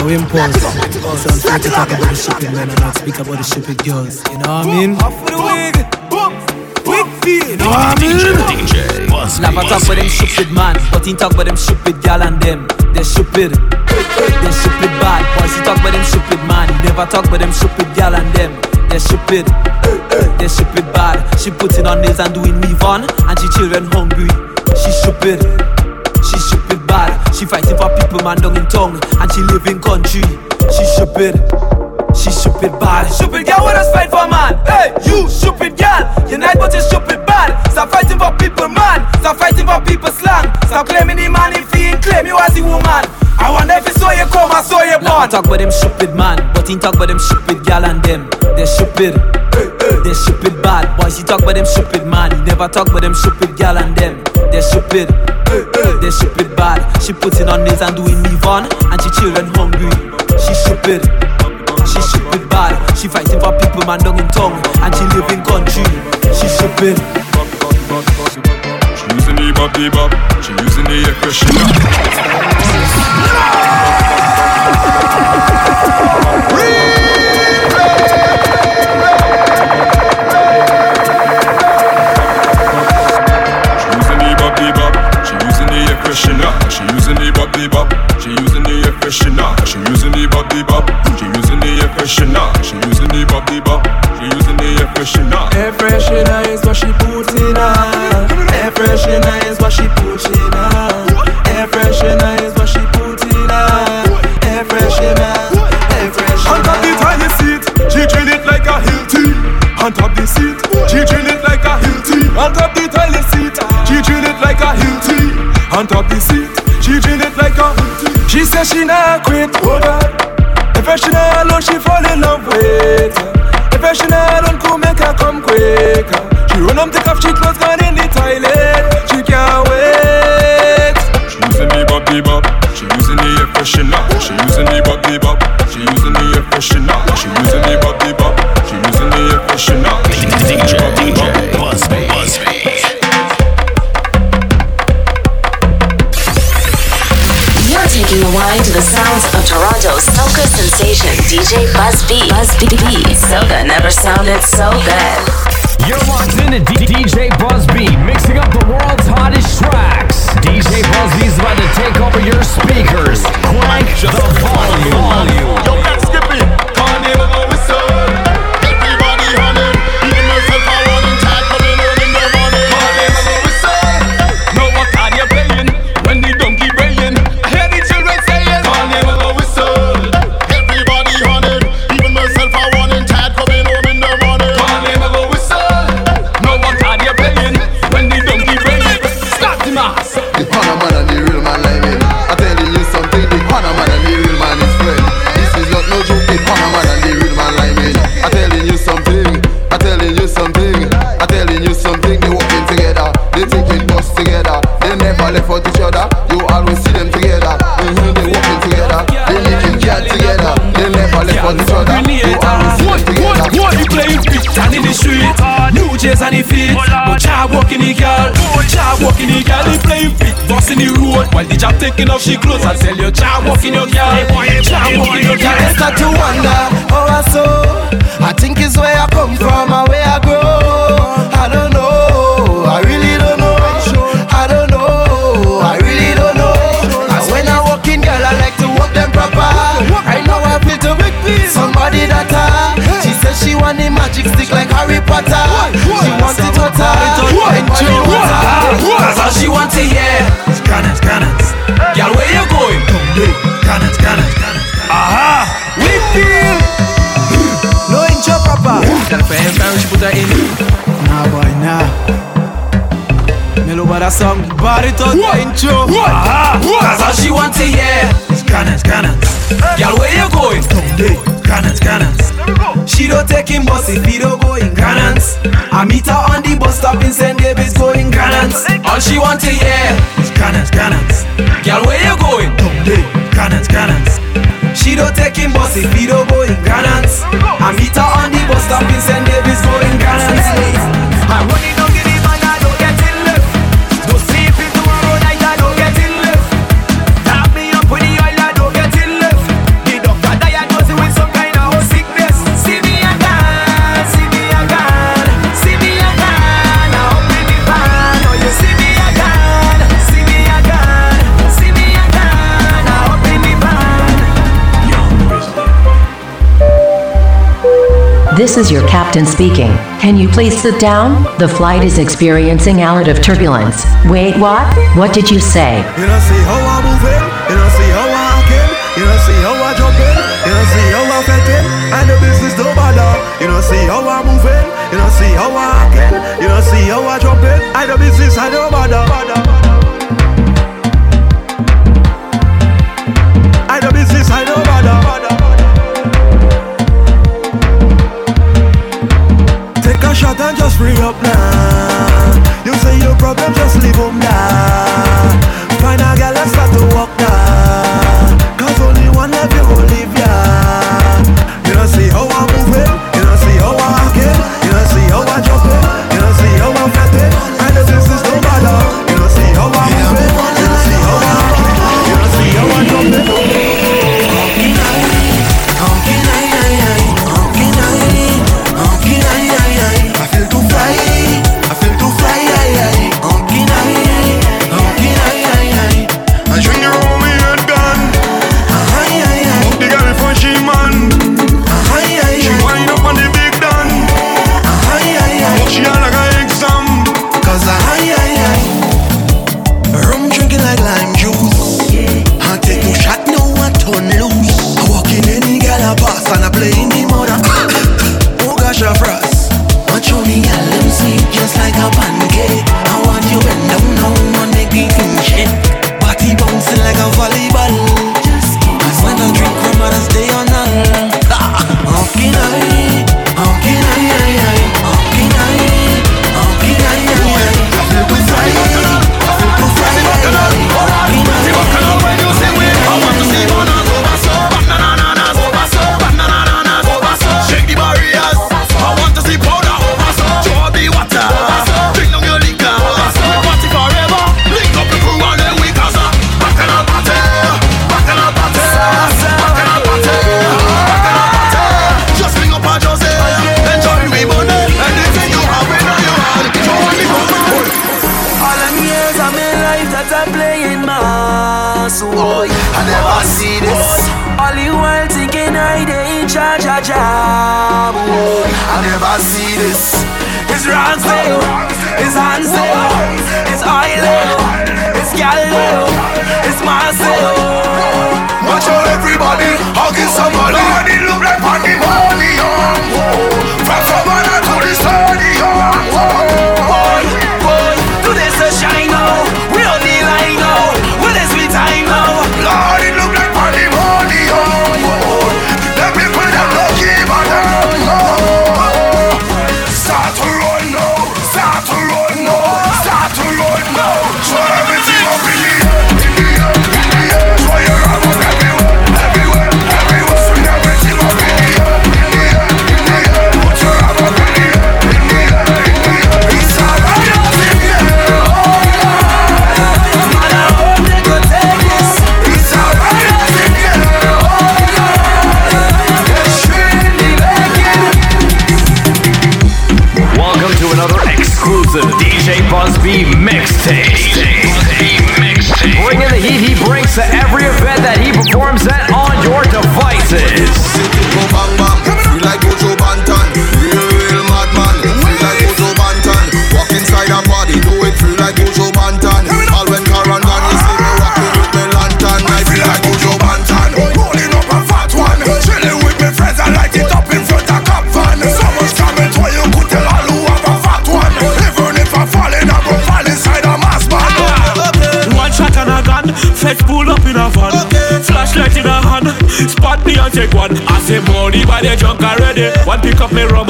impulse. It's unfair to talk about the stupid men and not speak about the stupid girls. You know what I mean? Off for the wig. You know what I mean? Never talk about them stupid man, but he talk about them stupid gal and them. They're stupid, They're stupid bad. Boys, he talk about them stupid man. Never talk about them stupid gal and them. They're stupid, They're stupid bad. She putting on nails and doing weave on, and she children hungry. She stupid, she stupid bad. She fighting for people man down in tongue, and she live in country. She stupid. She stupid bad. Stupid girl, what us fight for, man? Hey, you stupid girl. Nice, but you're stupid bad. Stop fighting for people, man. Stop fighting for people slang. Stop claiming the man if he ain't claim you as a woman. I wonder if it's so you come or so you born. talk about them stupid man, but he talk about them stupid gal and them. They're stupid. They're stupid bad. Boys, he talk about them stupid man. He never talk about them stupid gal and them. They're stupid, they're stupid bad. She putting on nails and doing me on, and she children hungry. She stupid, she stupid bad. She fighting for people man down in tongue, and she live in country. She stupid. She using the bop, the bop. She using the. She freshener is what she put in her. Air freshener is what she put in her. Air freshener, air On top the freshener. toilet seat, she drill it like a Hilti. On top the seat, she drill it like a Hilti. On top the toilet seat, she drill it like a Hilti. On top the seat, she drill it like a Hilti. She says she not quit, oh God. Air freshener alone she fall in love with. Air freshener alone could make her come quicker. She run up, take off, she clothes B. Soca never sounded so good. You're DJ Buzz mixing up the world's hottest tracks. DJ about to take over your speakers. Crank the volume. Yo, the job taking off she clothes I tell you child walking your girl Child walking your girl Can't start to wonder how I saw. I think it's where I come from and where I grow. I don't know, I really don't know. I don't know, I really don't know. And when I walk in, girl, I like to walk them proper. I know I feel to make somebody that uh, She says she want the magic stick like Harry Potter. She wants it hotter, enjoy water. That's all she want to hear Cannons, cannons Girl, where you going? Cannons Aha! Whitfield No intro proper. For him, put her in Nah, boy, nah. That song, intro. Aha! That's all she want to hear Cannons, cannons Girl, where you going? Cannons, cannons She don't take him bus if he don't go in cannons I meet her on the bus stop in St. David's going cannons All she want to hear is cannons, cannons Girl, where you going? Cannons She don't take him bus if he don't go in cannons I meet her on the bus stop in St. David's going I'm running This is your captain speaking. Can you please sit down? The flight is experiencing a lot of turbulence. Wait, what? What did you say? You don't see how I move in, you don't see how I acting, you don't see how I jump in, you don't see how I fetting, and the business don't bother. You don't see how I move in, you don't see how I acting, you don't see how I jump in, and the business I don't bother. take one. I say money, by they drunk already. One pick up me rum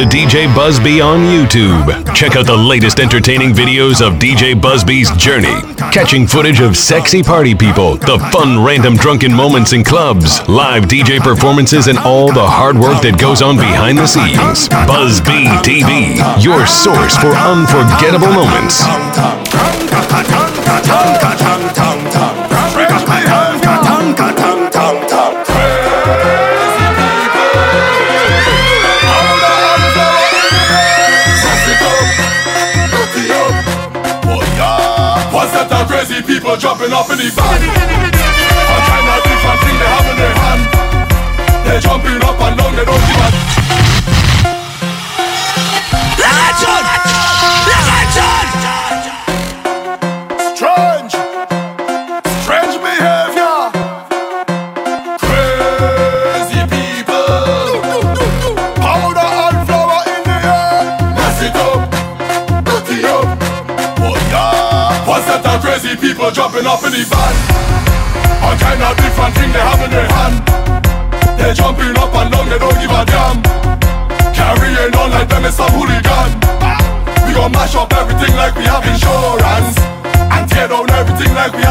to DJ Busby on YouTube. Check out the latest entertaining videos of DJ Busby's journey, catching footage of sexy party people, the fun random drunken moments in clubs, live DJ performances, and all the hard work that goes on behind the scenes. Busby TV, your source for unforgettable moments. dropping off anybody.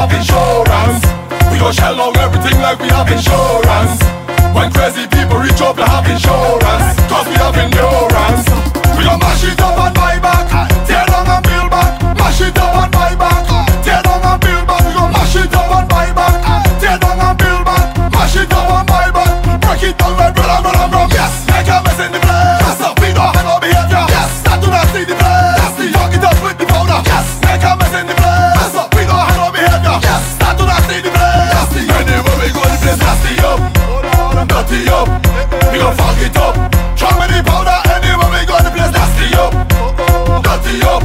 have insurance. We go shell out everything like we have insurance. When crazy people reach up, they have insurance. Cause we have endurance. We gon' mash it up and buy back. Tear down and build back. Mash it up and buy back. Tear down and build back. We gon' mash it up and buy back. Tear down and build back. Mash it up and buy back. Break it down. party up. We gon' fuck it up. Drop me the powder anywhere we go, the place nasty up. Dirty up.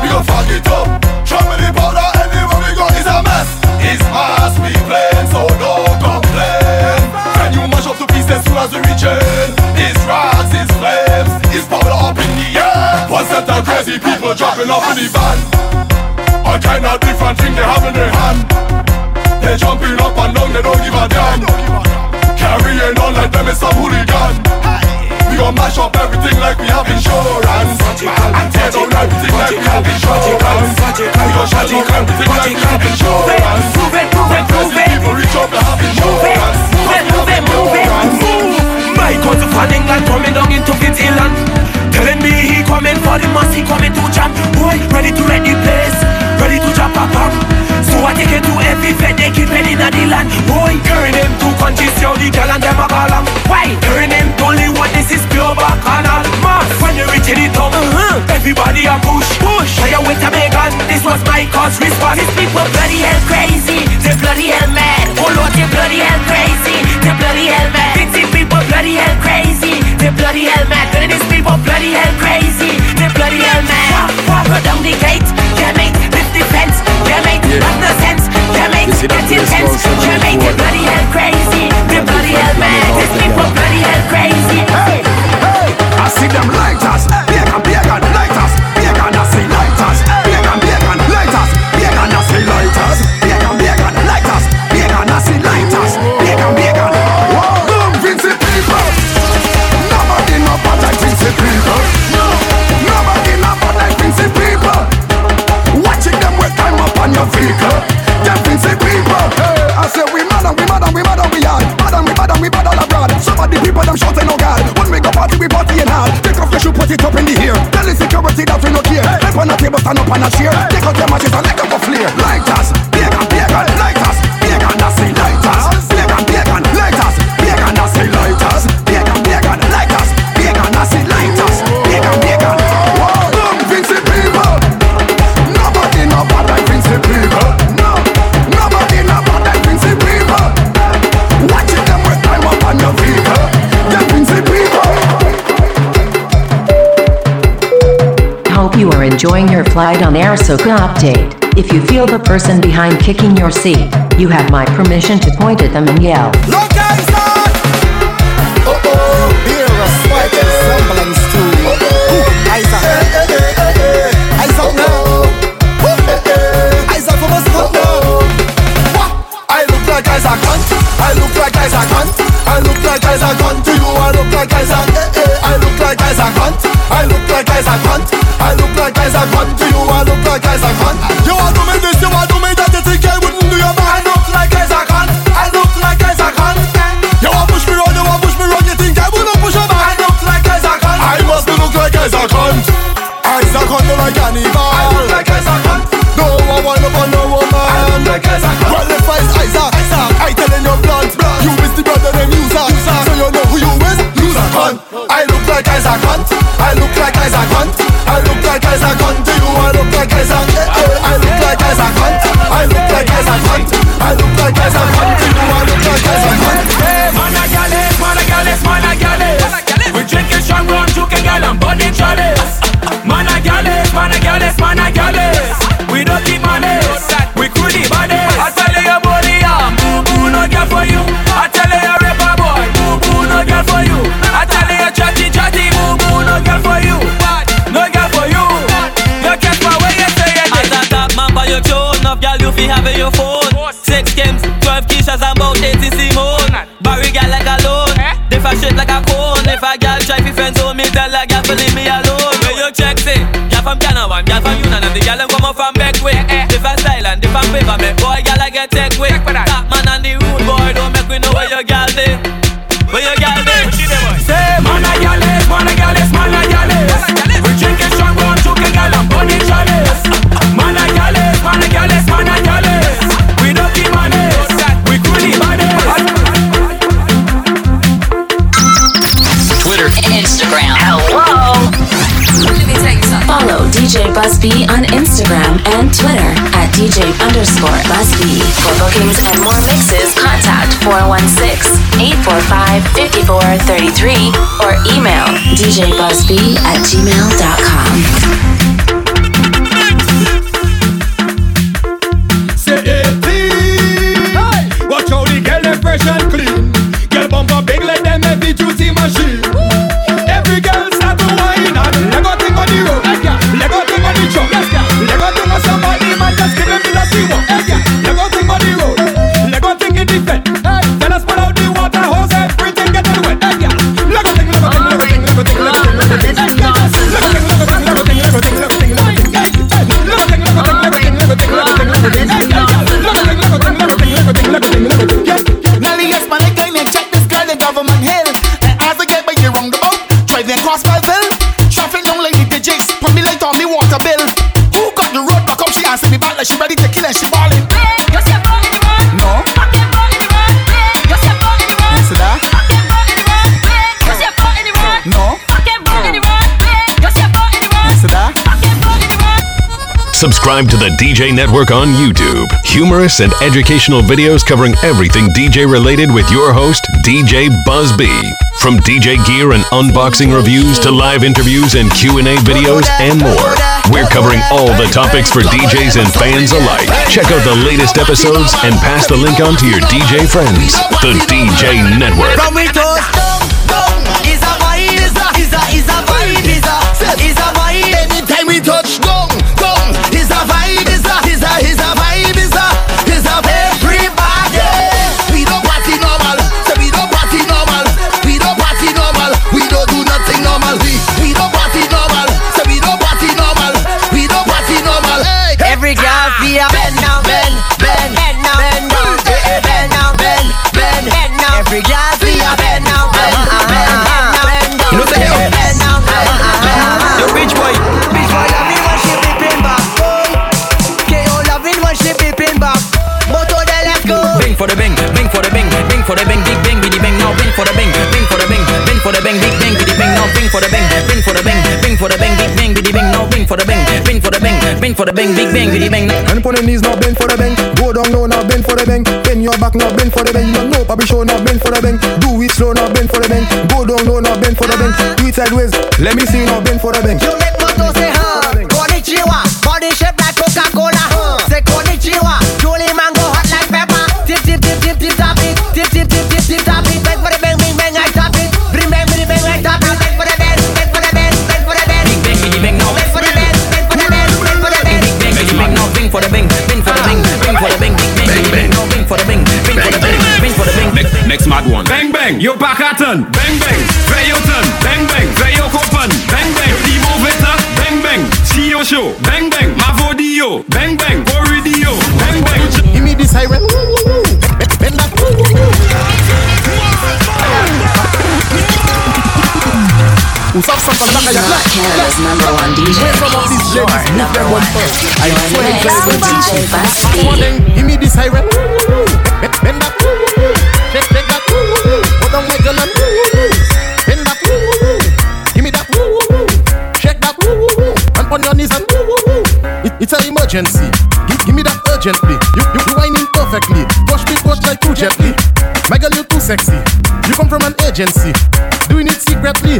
We gon' fuck it up. Drop me the powder anywhere we go, it's a mess. It's mass we playing, so don't complain. Can you mash up to pieces soon as we reach it? It's rocks, it's flames, it's powder up in the air. One set of crazy people dropping off in the van. All kind of different things they have in their hand. They jumping up and down, they don't give a damn ain't none like them, it's a hooligan. We gon' mash up everything like we have insurance. And tear down everything like we have insurance. We gon' shut down everything like we have insurance. Move it, move it, move it. People reach up, they have insurance. Move it, move it, move it, move. My cousin from England coming down into Fitland Telling me he coming for the mass, he coming to jam. Boy, ready to ready place, ready to jump a bomb what they can to every vet, they keep it in the land. Boy, turn them to countries, yo, the girl and them a ball Why? Turn them only what this is global canal Mass, when you reach the top, uh-huh. everybody a push. Push, I with a Megan, this was my cause response. These people bloody hell crazy, they bloody hell mad. Oh Lord, they bloody hell crazy, they bloody hell mad. These people bloody hell crazy, they bloody hell mad. These people bloody hell crazy, they bloody hell mad. Put down the gate, damn it. No sense. Bloody hell crazy. Bloody hell mad. Bloody hell crazy. Hey, hey, I see them lighters. the people them shouting no God. When we go party we party and all Take off your shoe put it up in the air Tell the security that we no care. Help on the table stand up and a chair. Take out your matches and let them go flare. Like that enjoying your flight on air Soca update. If you feel the person behind kicking your seat, you have my permission to point at them and yell. Look! Oh oh, a eyes up. I look like eyes are gone. I look like eyes are gone. I've djbuzzbee at gmail.com. Subscribe to the DJ Network on YouTube. Humorous and educational videos covering everything DJ related with your host, DJ Buzz B. From DJ gear and unboxing reviews to live interviews and Q&A videos and more. We're covering all the topics for DJs and fans alike. Check out the latest episodes and pass the link on to your DJ friends. The DJ Network. Bang, bing for the bang, big bang, biddy bang. And put your knees now bend for the bang. Go down low now bend for the bang. Bend your back now bend for the bang. You know Bobby show now bend for the bang. Do it slow now bend for the bang. Go down low now bend for the bang. Do it sideways. Let me see you now bend for the bang. You make moto say Next, next mad one. Bang bang, yo back at. Bang bang, very your turn. Bang bang, very your open. Bang bang, Demo Veta. Bang bang, see your show. Bang bang, Mavodio. Bang bang, Corridio. Bang bang. Give me the siren. Bend that. Who's up some back of your black? Canada's number one DJ. Where some of these Your ladies lift number their one. one first? I You're in swear the to mix with God. DJ Come on Busby. then, give me the siren. Bend that. Down my gun and bend that. Give me that. Shake that. And on your knees and it, it's an emergency. Give, give me that urgently. You you, you whining perfectly. Push me, push like too gently. My girl, you're too sexy. You come from an agency, doing it secretly.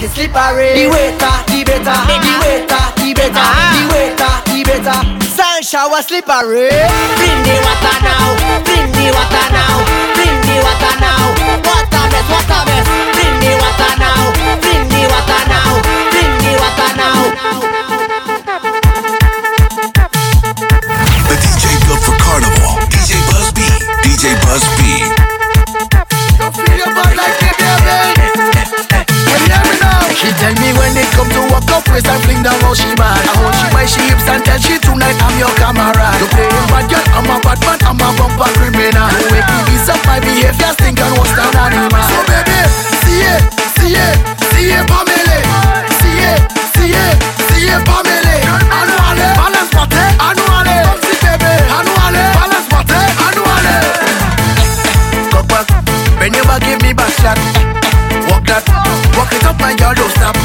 We like it slippery. The waiter, the better, the waiter, the better, ah. the waiter, the better Sun shower slippery. Bring the water now, bring the water now, bring the water now. Water mess, water mess, bring the water now, bring the water now, bring the water now. The DJ built for Carnival. DJ Buzz B. DJ Buzz She tell me when it come to walk up waist and fling down how she mad. I hold she my she hips and tell she tonight I'm your camera. You playing bad girl, I'm a bad man, I'm a bumper criminal. You make me beat up my behavior, stink and what's down animal. So baby, see it, see it, see it, Pamela. See it, see it, see it, Pamela. Annually, balance party, annually. See baby, annually, balance party, annually. Cock back, back, give me back shot. Walk that, walk it up, my girl, don't stop.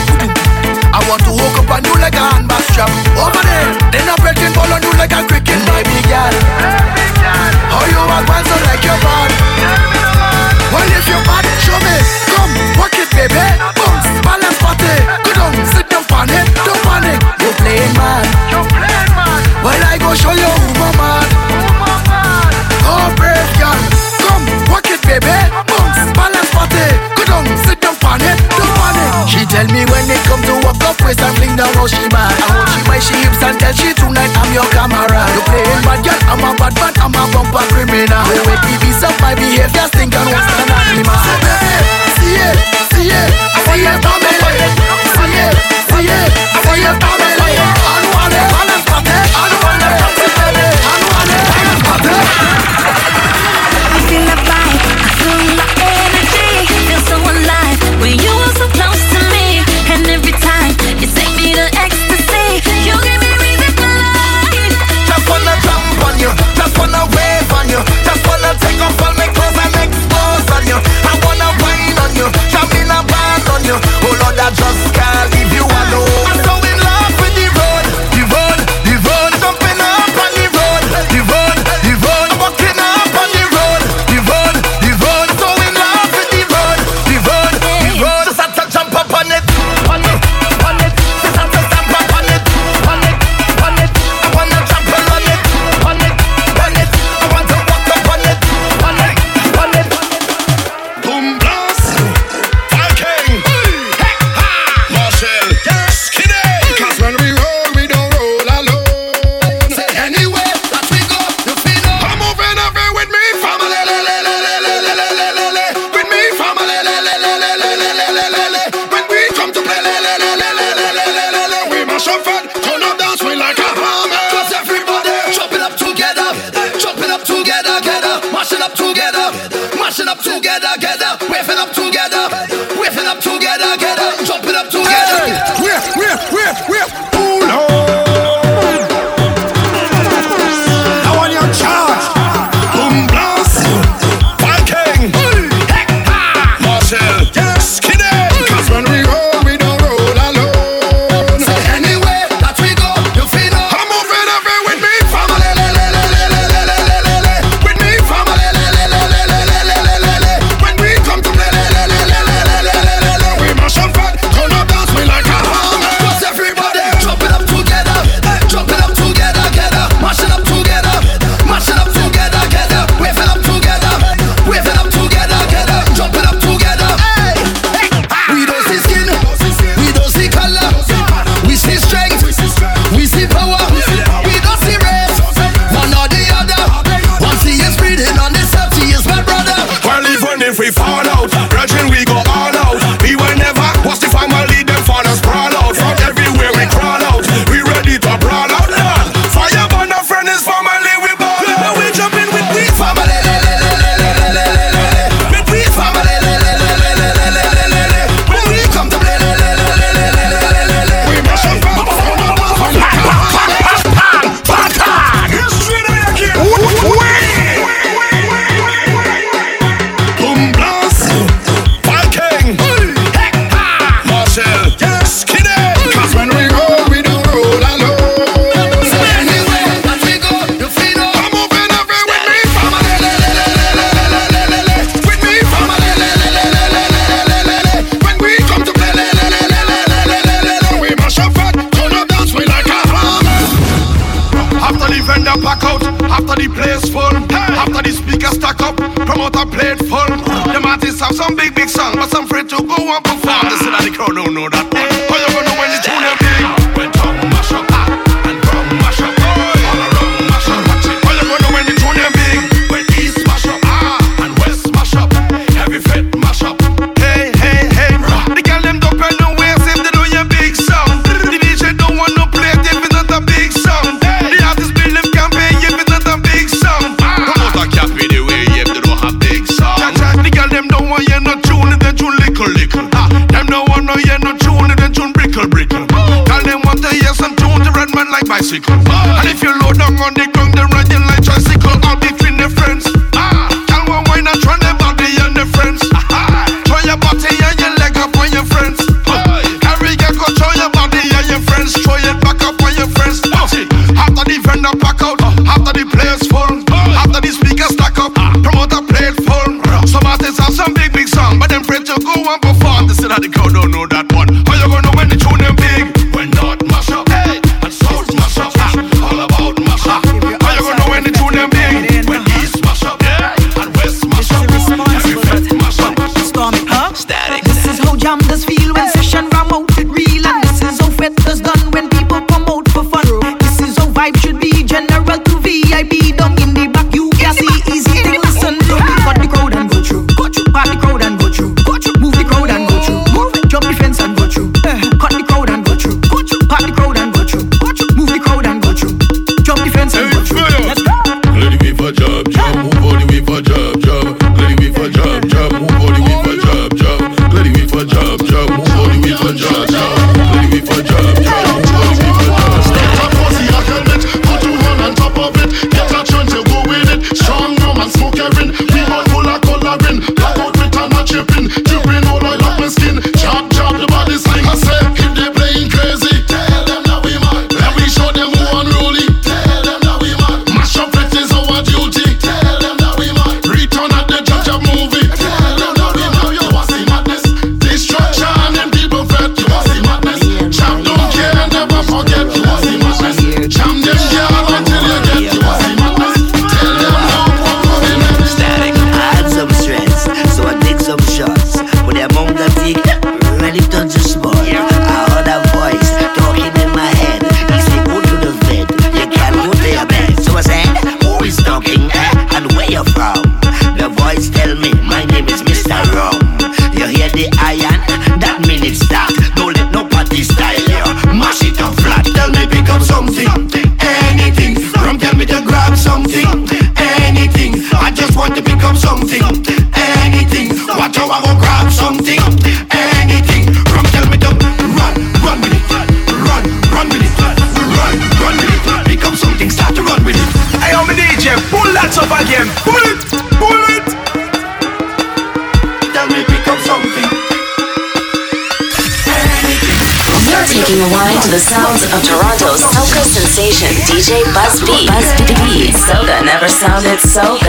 I want to hook up on you like a handbag strap. Oh, Over there, then I'm breaking ball on you like a cricket, baby girl. How you walk one so like your bad? Well, if you're bad, show me. Come, walk it, baby. Bounce, balance party. Go down, sit down, panic, don't how she mad. I hold she my she hips and tell she tonight I'm your camera. You playing bad girl, I'm a bad man, I'm a bumper criminal. You make me beat up my behavior, stink and what's an animal. So baby, see it, see it, see it, family. hear not tune, they tune lickle lickle. Ah, them no want no hear not tune, they tune brickle brickle. Tell them what they hear some tune, to red man like bicycle. DJ Buzz Beats. Buzz Beats. So that never sounded so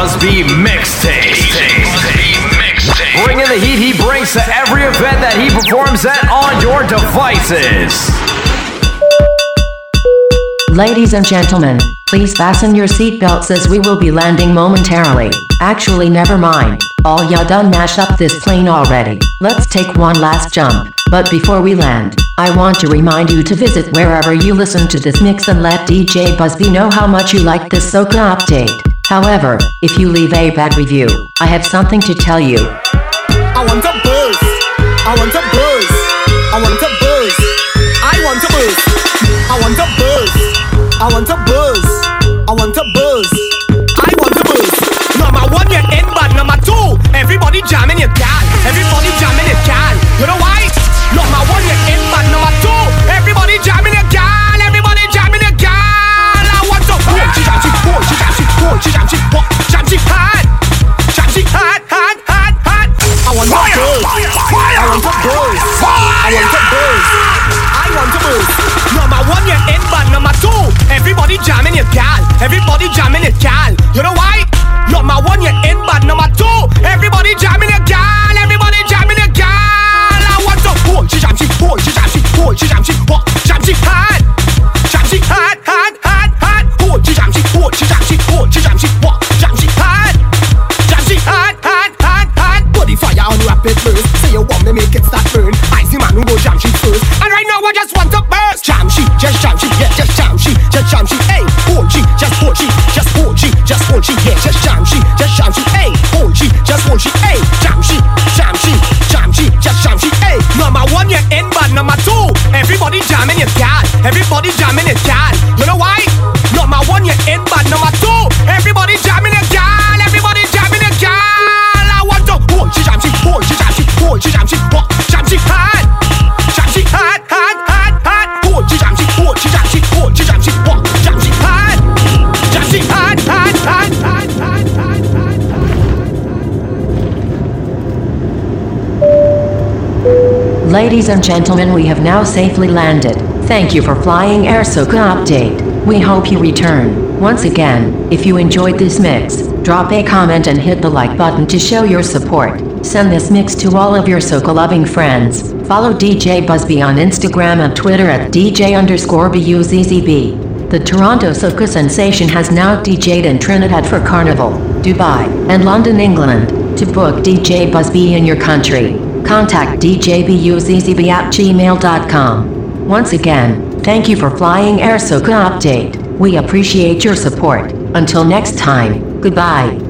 Busby Mixtape. The heat he brings to every event that he performs at on your devices. Ladies and gentlemen, please fasten your seatbelts as we will be landing momentarily. Actually, never mind. All ya done mash up this plane already. Let's take one last jump. But before we land, I want to remind you to visit wherever you listen to this mix and let DJ Busby know how much you like this Soca update. However, if you leave a bad review, I have something to tell you. I want a buzz. I want a buzz. I want a buzz. I want a buzz. I want a buzz. I want a buzz. She jam she what jam she hot jam she hot hot hot hot. I want a buzz. I want. I want. I want. Number one, you're in, but number two, everybody jamming your gal. Everybody jamming your gal. You know why? Number one, you're in, but number two, everybody jamming your gal. Everybody jamming your gal. I want to hold she jam she hold she jam she hold she jam she what jam she hot you want me make it start burn. I see man who go jam she first. And right now I just want to burst. Jam she, just jam she, yeah, just jam she, just jam she, hey, hold she, just hold she, just hold she, just hold she, yeah, just jam she, just jam she, hey, hold she, just hold she, hey, jam she, jam she, jam she, just jam she, hey. Number one, you're in, but number two, everybody jamming your gal. Everybody jamming your gal. Ladies and gentlemen, we have now safely landed. Thank you for flying Air Soca update. We hope you return. Once again, if you enjoyed this mix, drop a comment and hit the like button to show your support. Send this mix to all of your Soca loving friends. Follow DJ Busby on Instagram and Twitter at DJ underscore BUZZB. The Toronto Soca sensation has now DJ'd in Trinidad for Carnival, Dubai, and London, England. To book DJ Busby in your country, contact djbuzzb at gmail.com. Once again, thank you for flying Air Soca update. We appreciate your support. Until next time, goodbye.